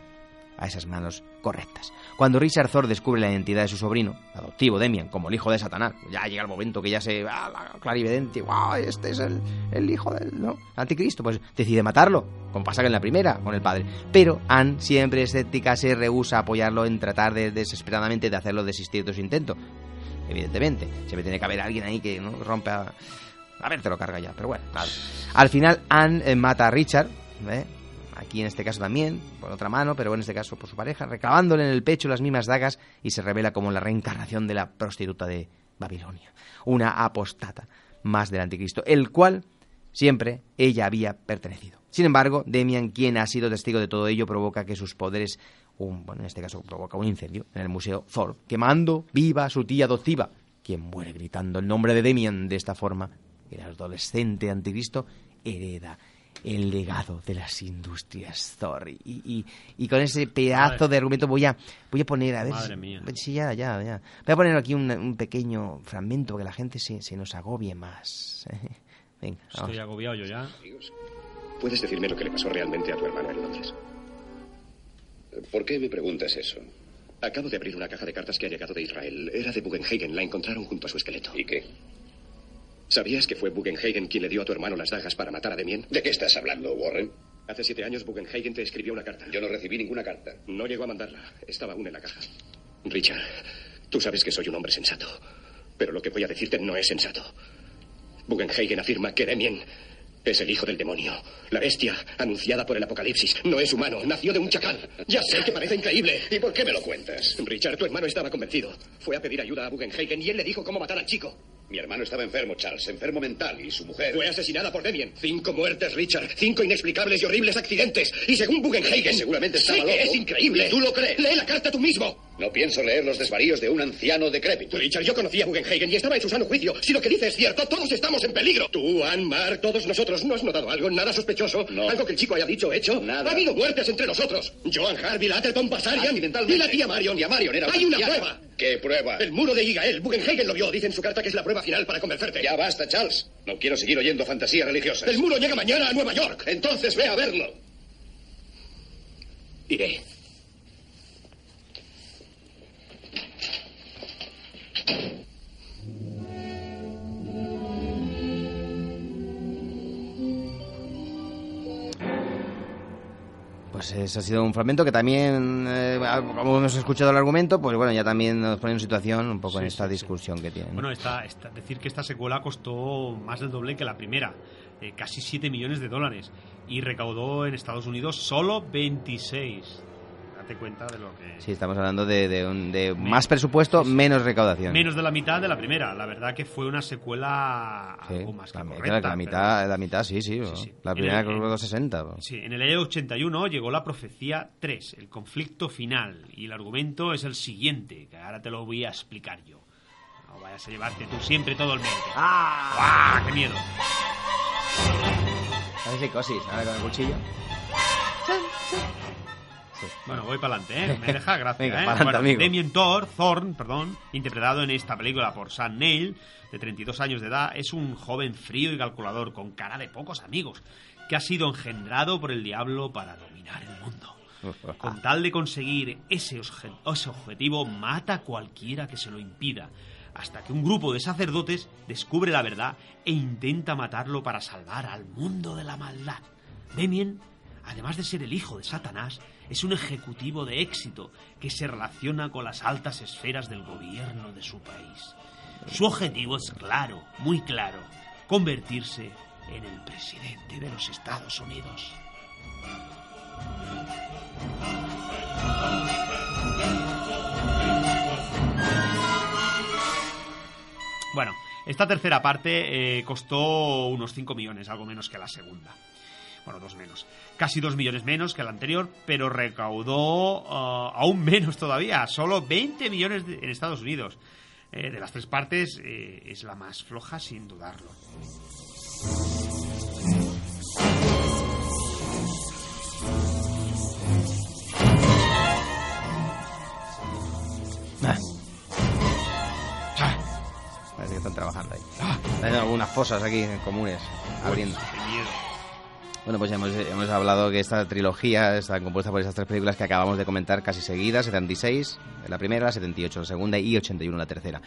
a esas manos correctas. Cuando Richard Thor descubre la identidad de su sobrino, adoptivo Demian, como el hijo de Satanás, ya llega el momento que ya se va la clarividente, wow, este es el, el hijo del ¿no? anticristo, pues decide matarlo, como pasa que en la primera con el padre. Pero Anne, siempre escéptica, se rehúsa a apoyarlo en tratar de, desesperadamente de hacerlo desistir de su intento. Evidentemente, siempre tiene que haber alguien ahí que ¿no? rompa... A ver, te lo carga ya, pero bueno, nada. Al final, Anne eh, mata a Richard, ¿eh? Aquí en este caso también, por otra mano, pero en este caso por su pareja, reclavándole en el pecho las mismas dagas y se revela como la reencarnación de la prostituta de Babilonia, una apostata más del anticristo, el cual siempre ella había pertenecido. Sin embargo, Demian, quien ha sido testigo de todo ello, provoca que sus poderes, un, bueno, en este caso provoca un incendio en el Museo Thor, quemando viva a su tía adoptiva, quien muere gritando el nombre de Demian. De esta forma, el adolescente anticristo hereda el legado de las industrias Thor. Y, y- y con ese pedazo de argumento voy a, voy a poner, a ver... Madre si- mía. Sí, ya, ya, ya. Voy a poner aquí un, un pequeño fragmento que la gente se, se nos agobie más. Venga, vamos. Estoy agobiado yo ya. ¿Puedes decirme lo que le pasó realmente a tu hermano en Londres? ¿Por qué me preguntas eso? Acabo de abrir una caja de cartas que ha llegado de Israel. Era de Bugenhagen. La encontraron junto a su esqueleto. ¿Y qué? ¿Sabías que fue Bugenhagen quien le dio a tu hermano las dagas para matar a Demien? ¿De qué estás hablando, Warren? Hace siete años Bugenhagen te escribió una carta. Yo no recibí ninguna carta. No llegó a mandarla. Estaba aún en la caja. Richard, tú sabes que soy un hombre sensato. Pero lo que voy a decirte no es sensato. Bugenhagen afirma que Demien es el hijo del demonio. La bestia anunciada por el apocalipsis. No es humano, nació de un chacal. Ya sé que parece increíble. ¿Y por qué me lo cuentas? Richard, tu hermano estaba convencido. Fue a pedir ayuda a Bugenhagen y él le dijo cómo matar al chico. Mi hermano estaba enfermo, Charles, enfermo mental, y su mujer... Fue asesinada por Demien. Cinco muertes, Richard. Cinco inexplicables y horribles accidentes. Y según Bugenhagen... Seguramente estaba loco. es increíble. ¿Y tú lo crees? Lee la carta tú mismo. No pienso leer los desvaríos de un anciano decrépito. Richard, yo conocí a Bugenhagen y estaba en su sano juicio. Si lo que dice es cierto, todos estamos en peligro. Tú, Ann, Mark, todos nosotros. ¿No has notado algo? ¿Nada sospechoso? No. ¿Algo que el chico haya dicho o hecho? Nada. Ha habido muertes entre nosotros. Joan Harvey, Atherton, Basarian y la tía Marion. Y a Marion era Hay una prueba. ¿Qué prueba? El muro de Gigael. Bugenhagen lo vio. Dice en su carta que es la prueba final para convencerte. Ya basta, Charles. No quiero seguir oyendo fantasías religiosas. El muro llega mañana a Nueva York. Entonces ve a verlo. Iré. Pues ese ha sido un fragmento que también, eh, como hemos escuchado el argumento, pues bueno, ya también nos pone en situación un poco en esta sí, sí. discusión que tiene. ¿no? Bueno, esta, esta- decir que esta secuela costó más del doble que la primera, eh, casi 7 millones de dólares, y recaudó en Estados Unidos solo 26. Date cuenta de lo que... Sí, estamos hablando de, de un- de más presupuesto, menos recaudación. Menos de la mitad de la primera. La verdad que fue una secuela Sí, algo más que la, correcta. la pero- mitad, la mitad, sí, sí. ¿no? La En primera el- creo que costó 60. ¿no? Sí, en el año 81 llegó la profecía 3, el conflicto final, y el argumento es el siguiente, que ahora te lo voy a explicar yo. No vayas a llevarte tú siempre todo el mérito. ¡Ah! ¡Qué miedo! A ver si cosis, ahora con el cuchillo. Bueno, voy para adelante, ¿eh? Me deja gracia, Venga, ¿eh? Bueno, amigo. Damien Thor, Thorn, perdón, interpretado en esta película por Sam Neill, de 32 años de edad, es un joven frío y calculador, con cara de pocos amigos, que ha sido engendrado por el diablo para dominar el mundo. Con tal de conseguir ese, ese objetivo, mata a cualquiera que se lo impida, hasta que un grupo de sacerdotes descubre la verdad e intenta matarlo para salvar al mundo de la maldad. Damien, además de ser el hijo de Satanás, es un ejecutivo de éxito que se relaciona con las altas esferas del gobierno de su país. Su objetivo es claro, muy claro, convertirse en el presidente de los Estados Unidos. Bueno, esta tercera parte eh, costó unos 5 millones, algo menos que la segunda. Bueno, dos menos. Casi dos millones menos que la anterior, pero recaudó ah, aún menos todavía, solo 20 millones de- en Estados Unidos. Eh, de las tres partes eh, es la más floja sin dudarlo. Ah. Parece que están trabajando ahí. Hay algunas fosas aquí comunes abriendo. Qué miedo. Bueno, pues ya hemos, hemos hablado que esta trilogía está compuesta por estas tres películas que acabamos de comentar casi seguidas, 76 la primera, 78 la segunda y 81 la tercera,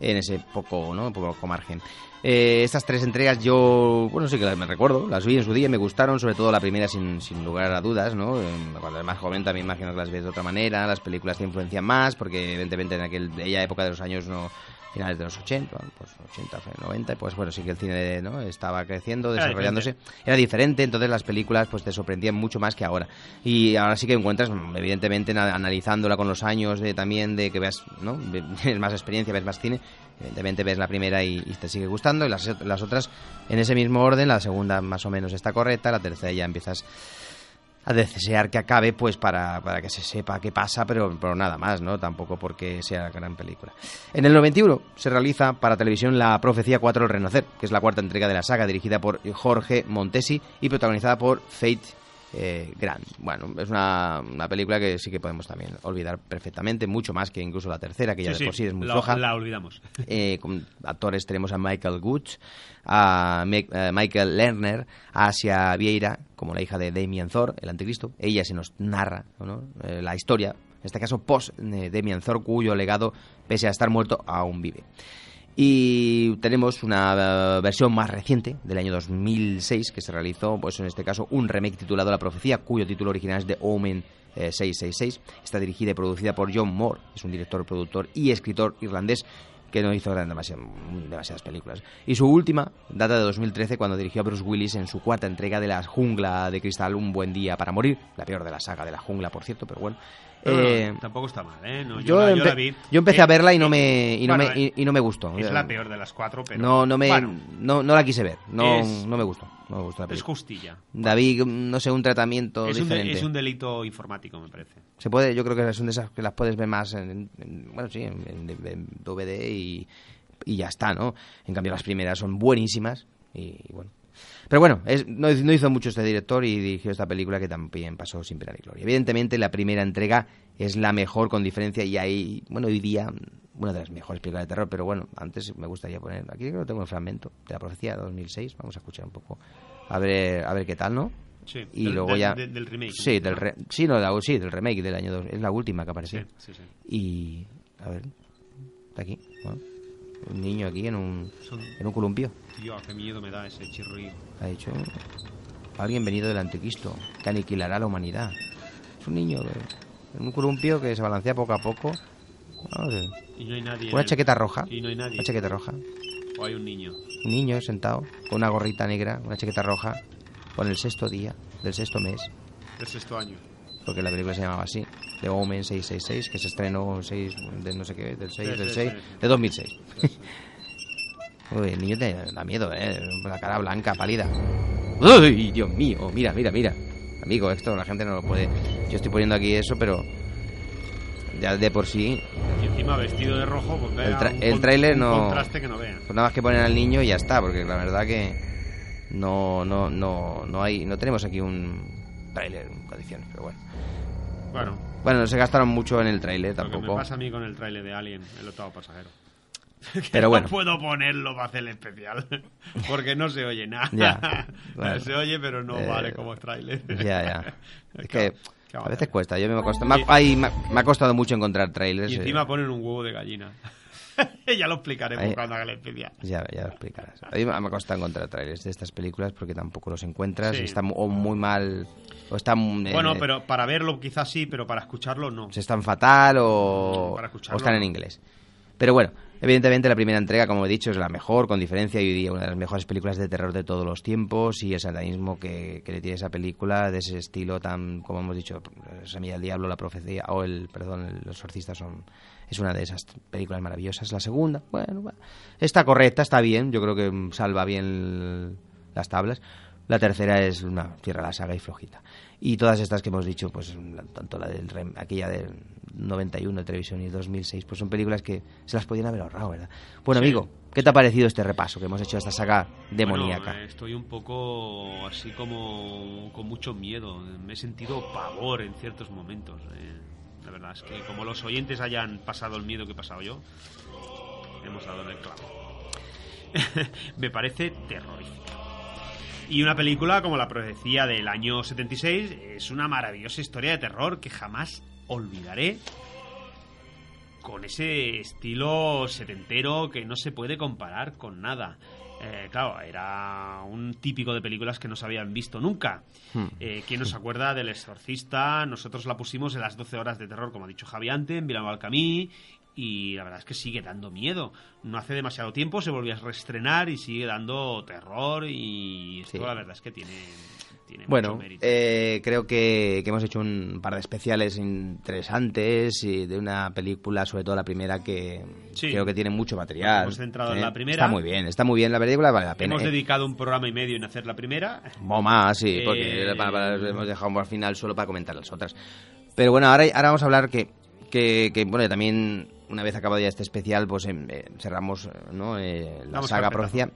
en ese poco, ¿no? poco margen. Eh, estas tres entregas yo, bueno, sí que las me recuerdo, las vi en su día, me gustaron, sobre todo la primera sin, sin lugar a dudas, ¿no? Eh, Cuando eres más joven también imagino que las ves de otra manera, las películas te influencian más, porque evidentemente en aquella época de los años no finales de los 80, pues 80, 90, pues bueno, sí que el cine ¿no? estaba creciendo, Era desarrollándose, era diferente, entonces las películas pues te sorprendían mucho más que ahora. Y ahora sí que encuentras, mm, evidentemente, na- analizándola con los años de también de que veas, ¿no? Tienes más experiencia, ves más cine, evidentemente ves la primera y, y te sigue gustando, y las, las otras en ese mismo orden, la segunda más o menos está correcta, la tercera ya empiezas a desear que acabe pues para, para que se sepa qué pasa, pero, pero nada más, ¿no? Tampoco porque sea gran película. En el 91 se realiza para televisión La Profecía 4 El Renacer, que es la cuarta entrega de la saga dirigida por Jorge Montesi y protagonizada por Faith eh, Grant. Bueno, es una, una película que sí que podemos también olvidar perfectamente, mucho más que incluso la tercera, que ya Sí, de por sí, es muy la- floja. la olvidamos. Eh, con actores tenemos a Michael Goods, a Me- eh, Michael Lerner, a Asia Vieira, como la hija de Damien Thor, el anticristo. Ella se nos narra ¿no? Eh, la historia, en este caso post eh, Thor, cuyo legado, pese a estar muerto, aún vive. Y tenemos una eh, versión más reciente, del año 2006, que se realizó, pues en este caso, un remake titulado La Profecía, cuyo título original es The Omen eh, 666. Está dirigida y producida por John Moore, es un director, productor y escritor irlandés que no hizo gran- demasi- demasiadas películas. Y su última data de 2013 cuando dirigió a Bruce Willis en su cuarta entrega de La Jungla de Cristal, Un Buen Día para Morir, la peor de la saga de la jungla, por cierto, pero bueno. Eh, tampoco está mal, ¿eh? No, yo, yo, la, yo empe- la vi. yo empecé Eh, a verla y no me y no bueno, me y, y no me gustó. Es la peor de las cuatro, pero. no no me bueno, no, no la quise ver. No, Es- no me gustó. Es justilla. David, no sé, un tratamiento Es un, de- diferente. es un delito informático, me parece. Se puede, yo creo que son de esas que las puedes ver más en, en- bueno, sí, en, en- en DVD y, y ya está, ¿no? En cambio las primeras son buenísimas y, y bueno. Pero bueno, es- no, no hizo mucho este director y dirigió esta película que también pasó sin pena ni gloria. Evidentemente la primera entrega es la mejor con diferencia y ahí, bueno, hoy día una de las mejores películas de terror, pero bueno, antes me gustaría poner, aquí creo que tengo el fragmento de la profecía de 2006, vamos a escuchar un poco, a ver, a ver qué tal, ¿no? Sí, y del- luego ya del- del remake, sí ¿no? del re- sí no la- sí del remake del año dos- es la última que apareció Sí, sí, sí. y a ver está aquí ¿no? un niño aquí en un Son- en un columpio Tío, qué miedo me da ese ha dicho alguien venido del anticristo que aniquilará a la humanidad Es un niño, eh, un columpio que se balancea poco a poco. Y no hay nadie. Una el- chaqueta roja. Y no hay nadie. Una chaqueta roja. O hay un niño. Un niño sentado con una gorrita negra, una chaqueta roja, con el sexto día del sexto mes, Del sexto año. porque la película se llamaba así, The Omen 666, que se estrenó 6 de no sé qué, del 6, Sí, del sí, 6, sí, sí. de 2006. Uy, el niño te da miedo, ¿eh? La cara blanca, pálida. ¡Uy, Dios mío! Mira, mira, mira. Amigo, esto la gente no lo puede... Yo estoy poniendo aquí eso, pero... Ya de por sí... Y encima vestido de rojo, pues vea El, tra- el tráiler no... contraste que no vea. Pues nada más que poner al niño y ya está, porque la verdad que... No, no, no, no hay... No tenemos aquí un tráiler en condiciones, pero bueno. Bueno, Bueno, no se gastaron mucho en el tráiler lo que me tampoco. pasa a mí con el tráiler de Alien, el octavo pasajero. Pero bueno. No puedo ponerlo para hacer el especial. Porque no se oye nada. Ya, bueno. Se oye, pero no Eh, vale como tráiler. Ya, ya. Es que a veces cuesta. Yo me ha costado, me ha, ay, me ha- me ha costado mucho encontrar trailers. Y eh, encima ponen un huevo de gallina. ya lo explicaremos Ahí- cuando haga el especial. Ya, ya lo explicarás. A mí me ha costado encontrar trailers de estas películas porque tampoco los encuentras. Sí. y Están o muy mal. O están. eh, Bueno, pero para verlo quizás sí, pero para escucharlo no. se están fatal o, Para o están en inglés. Pero bueno, evidentemente la primera entrega, como he dicho, es la mejor, con diferencia, y hoy día una de las mejores películas de terror de todos los tiempos, y el satanismo que, que le tiene esa película, de ese estilo tan, como hemos dicho, Semilla del Diablo, La Profecía, o el, perdón, el- Los Exorcistas son, es una de esas películas maravillosas. La segunda, bueno, está correcta, está bien, yo creo que salva bien las tablas. La tercera es una cierra la saga y flojita. Y todas estas que hemos dicho, pues tanto la del aquella del 91 de televisión y 2006, pues son películas que se las podían haber ahorrado, ¿verdad? Bueno, Sí. amigo, ¿qué te ha parecido este repaso que hemos hecho a esta saga demoníaca? Bueno, estoy un poco así como con mucho miedo. Me he sentido pavor en ciertos momentos. eh. La verdad es que como los oyentes hayan pasado el miedo que he pasado yo, hemos dado en el clavo. Me parece terrorífico. Y una película como La Profecía del año 76 es una maravillosa historia de terror que jamás olvidaré con ese estilo setentero que no se puede comparar con nada. Eh, claro, era un típico de películas que no se habían visto nunca. Hmm. Eh, ¿Quién nos acuerda del Exorcista? Nosotros la pusimos en las 12 horas de terror, como ha dicho Javi antes, en Vilano Alcamí, y la verdad es que sigue dando miedo. No hace demasiado tiempo se volvió a reestrenar y sigue dando terror, y esto Sí. la verdad es que tiene, tiene Bueno, mucho mérito. eh, creo que, que hemos hecho un par de especiales interesantes y de una película, sobre todo la primera, que Sí. creo que tiene mucho material. Hemos centrado en ¿eh? la primera. Está muy bien, está muy bien la película, vale la pena. Hemos ¿eh? dedicado un programa y medio en hacer la primera. O más, sí, porque Eh, para- para- hemos dejado al final solo para comentar las otras. Pero bueno, ahora, ahora vamos a hablar que, que, que, bueno, también una vez acabado ya este especial, pues em, eh, cerramos eh, ¿no? eh, la saga Profecía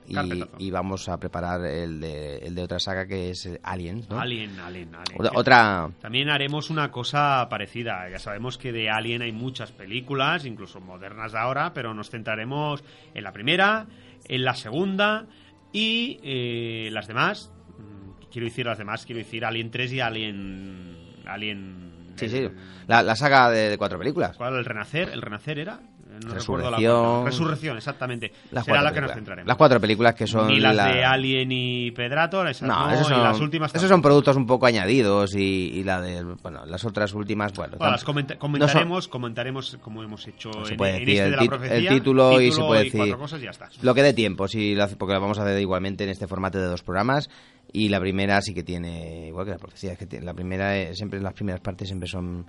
y, vamos a preparar el de, el de otra saga que es eh, Aliens, ¿no? Alien, Alien, Alien. Otra- otra- También haremos una cosa parecida. Ya sabemos que de Alien hay muchas películas, incluso modernas de ahora, pero nos centraremos en la primera, en la segunda y eh, las demás. Mm, Quiero decir las demás, quiero decir Alien 3 y Alien... Alien... Sí, sí, la, la saga de, de cuatro películas. ¿Cuál? ¿El Renacer? ¿El Renacer era? No recuerdo la Resurrección. Resurrección, exactamente. Las Será cuatro la que nos películas. centraremos. Las cuatro películas que son Ni las la- de Alien y Predator, esas No, no, esos y son, las últimas esos son productos un poco añadidos y, y la de, bueno, las otras últimas, bueno. Las comenta- no son- comentaremos, comentaremos como hemos hecho se en, puede en decir este el, de la profecía. el título, y se puede decir cuatro cosas y ya está. lo que dé tiempo, si lo hace- porque lo vamos a hacer igualmente en este formato de dos programas y la primera sí que tiene, igual que la profecía, es que tiene- la primera, eh, siempre las primeras partes siempre son,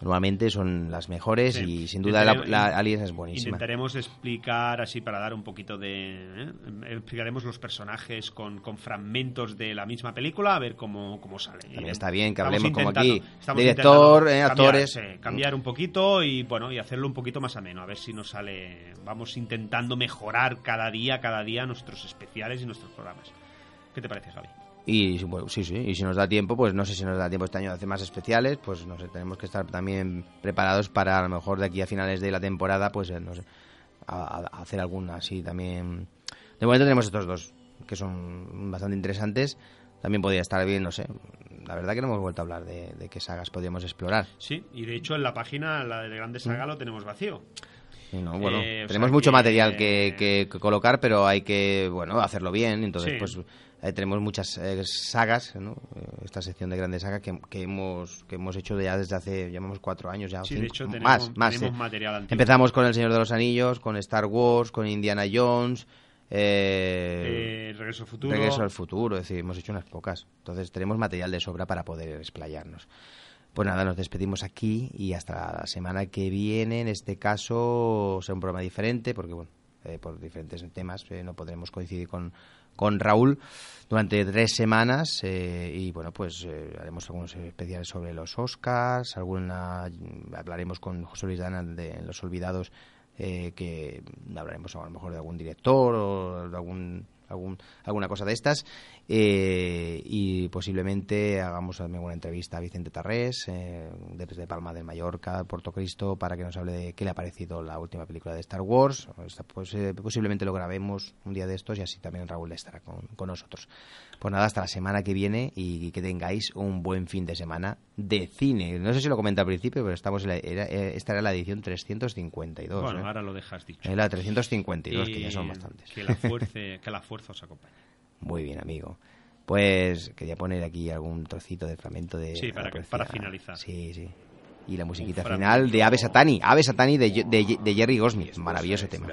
normalmente son las mejores Sí. y sin duda la, la Aliens es buenísima. Intentaremos explicar así para dar un poquito de... ¿eh? Explicaremos los personajes con, con fragmentos de la misma película a ver cómo, cómo sale. También está bien que hablemos como aquí, director, eh, cambiar, actores. sí, cambiar un poquito y bueno y hacerlo un poquito más ameno a ver si nos sale vamos intentando mejorar cada día cada día nuestros especiales y nuestros programas ¿qué te parece Javi? Y bueno, sí, sí, y si nos da tiempo, pues no sé si nos da tiempo este año de hacer más especiales, pues no sé, tenemos que estar también preparados para a lo mejor de aquí a finales de la temporada, pues eh, no sé, a, a hacer alguna así también. De momento tenemos estos dos, que son bastante interesantes. También podría estar bien, no sé. La verdad que no hemos vuelto a hablar de, de qué sagas podríamos explorar. Sí, y de hecho en la página, la de Grande Saga, Mm. lo tenemos vacío. No, bueno, Eh, tenemos mucho que- material que, que- que colocar, pero hay que, bueno, hacerlo bien. Entonces, Sí. pues eh, tenemos muchas eh, sagas, ¿no? Eh, Esta sección de grandes sagas que, que hemos que hemos hecho ya desde hace, llamamos cuatro años ya. Sí, de hecho, tenemos- más, más. tenemos sí. material antiguo. Empezamos con El Señor de los Anillos, con Star Wars, con Indiana Jones. eh, Eh, Regreso al futuro. Regreso al futuro, es decir, hemos hecho unas pocas. Entonces tenemos material de sobra para poder explayarnos. Pues nada, nos despedimos aquí y hasta la semana que viene. En este caso será un programa diferente porque, bueno, eh, por diferentes temas eh, no podremos coincidir con, con Raúl durante tres semanas eh, y, bueno, pues eh, haremos algunos especiales sobre los Oscars, alguna hablaremos con José Luis Dana de Los Olvidados eh, que hablaremos a lo mejor de algún director o de algún, algún alguna cosa de estas eh, y posiblemente hagamos también una entrevista a Vicente Tarrés eh, desde Palma de Mallorca, Puerto Cristo para que nos hable de qué le ha parecido la última película de Star Wars pues, eh, posiblemente lo grabemos un día de estos y así también Raúl estará con, con nosotros pues nada, hasta la semana que viene y que tengáis un buen fin de semana de cine. No sé si lo comenté al principio, pero estamos en la- era- eh, esta era la edición 352. Bueno, ¿eh? ahora lo dejas dicho. Es la 352, que ya son Y bastantes. Que la, fuerza, que la fuerza os acompañe. Muy bien, amigo. Pues quería poner aquí algún trocito de fragmento de... Sí, para que- finalizar. Sí, sí. Y la musiquita final de Ave Satani. Ave Satani de, de Jerry Goldsmith. Maravilloso tema.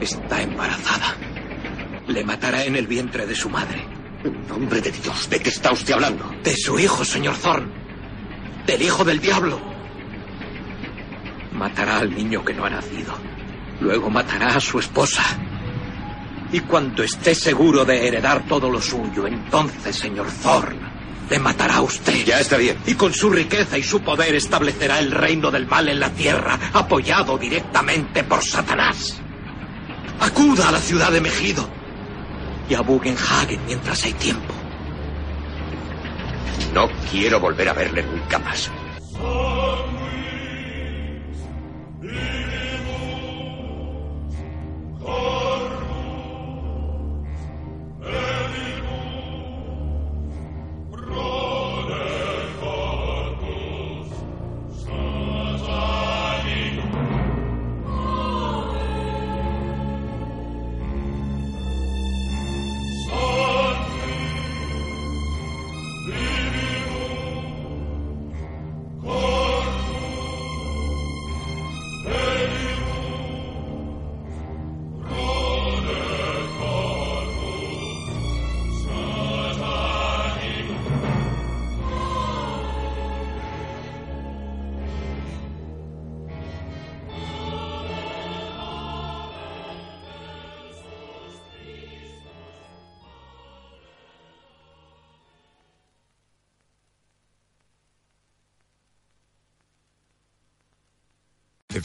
Está embarazada. Le matará en el vientre de su madre. En nombre de Dios, ¿de qué está usted hablando? De su hijo, señor Thorne. Del hijo del diablo. Matará al niño que no ha nacido. Luego matará a su esposa. Y cuando esté seguro de heredar todo lo suyo, entonces, señor Thorne, le matará a usted. Ya está bien. Y con su riqueza y su poder establecerá el reino del mal en la tierra, apoyado directamente por Satanás. Acuda a la ciudad de Megido y a Bugenhagen mientras hay tiempo. No quiero volver a verle nunca más.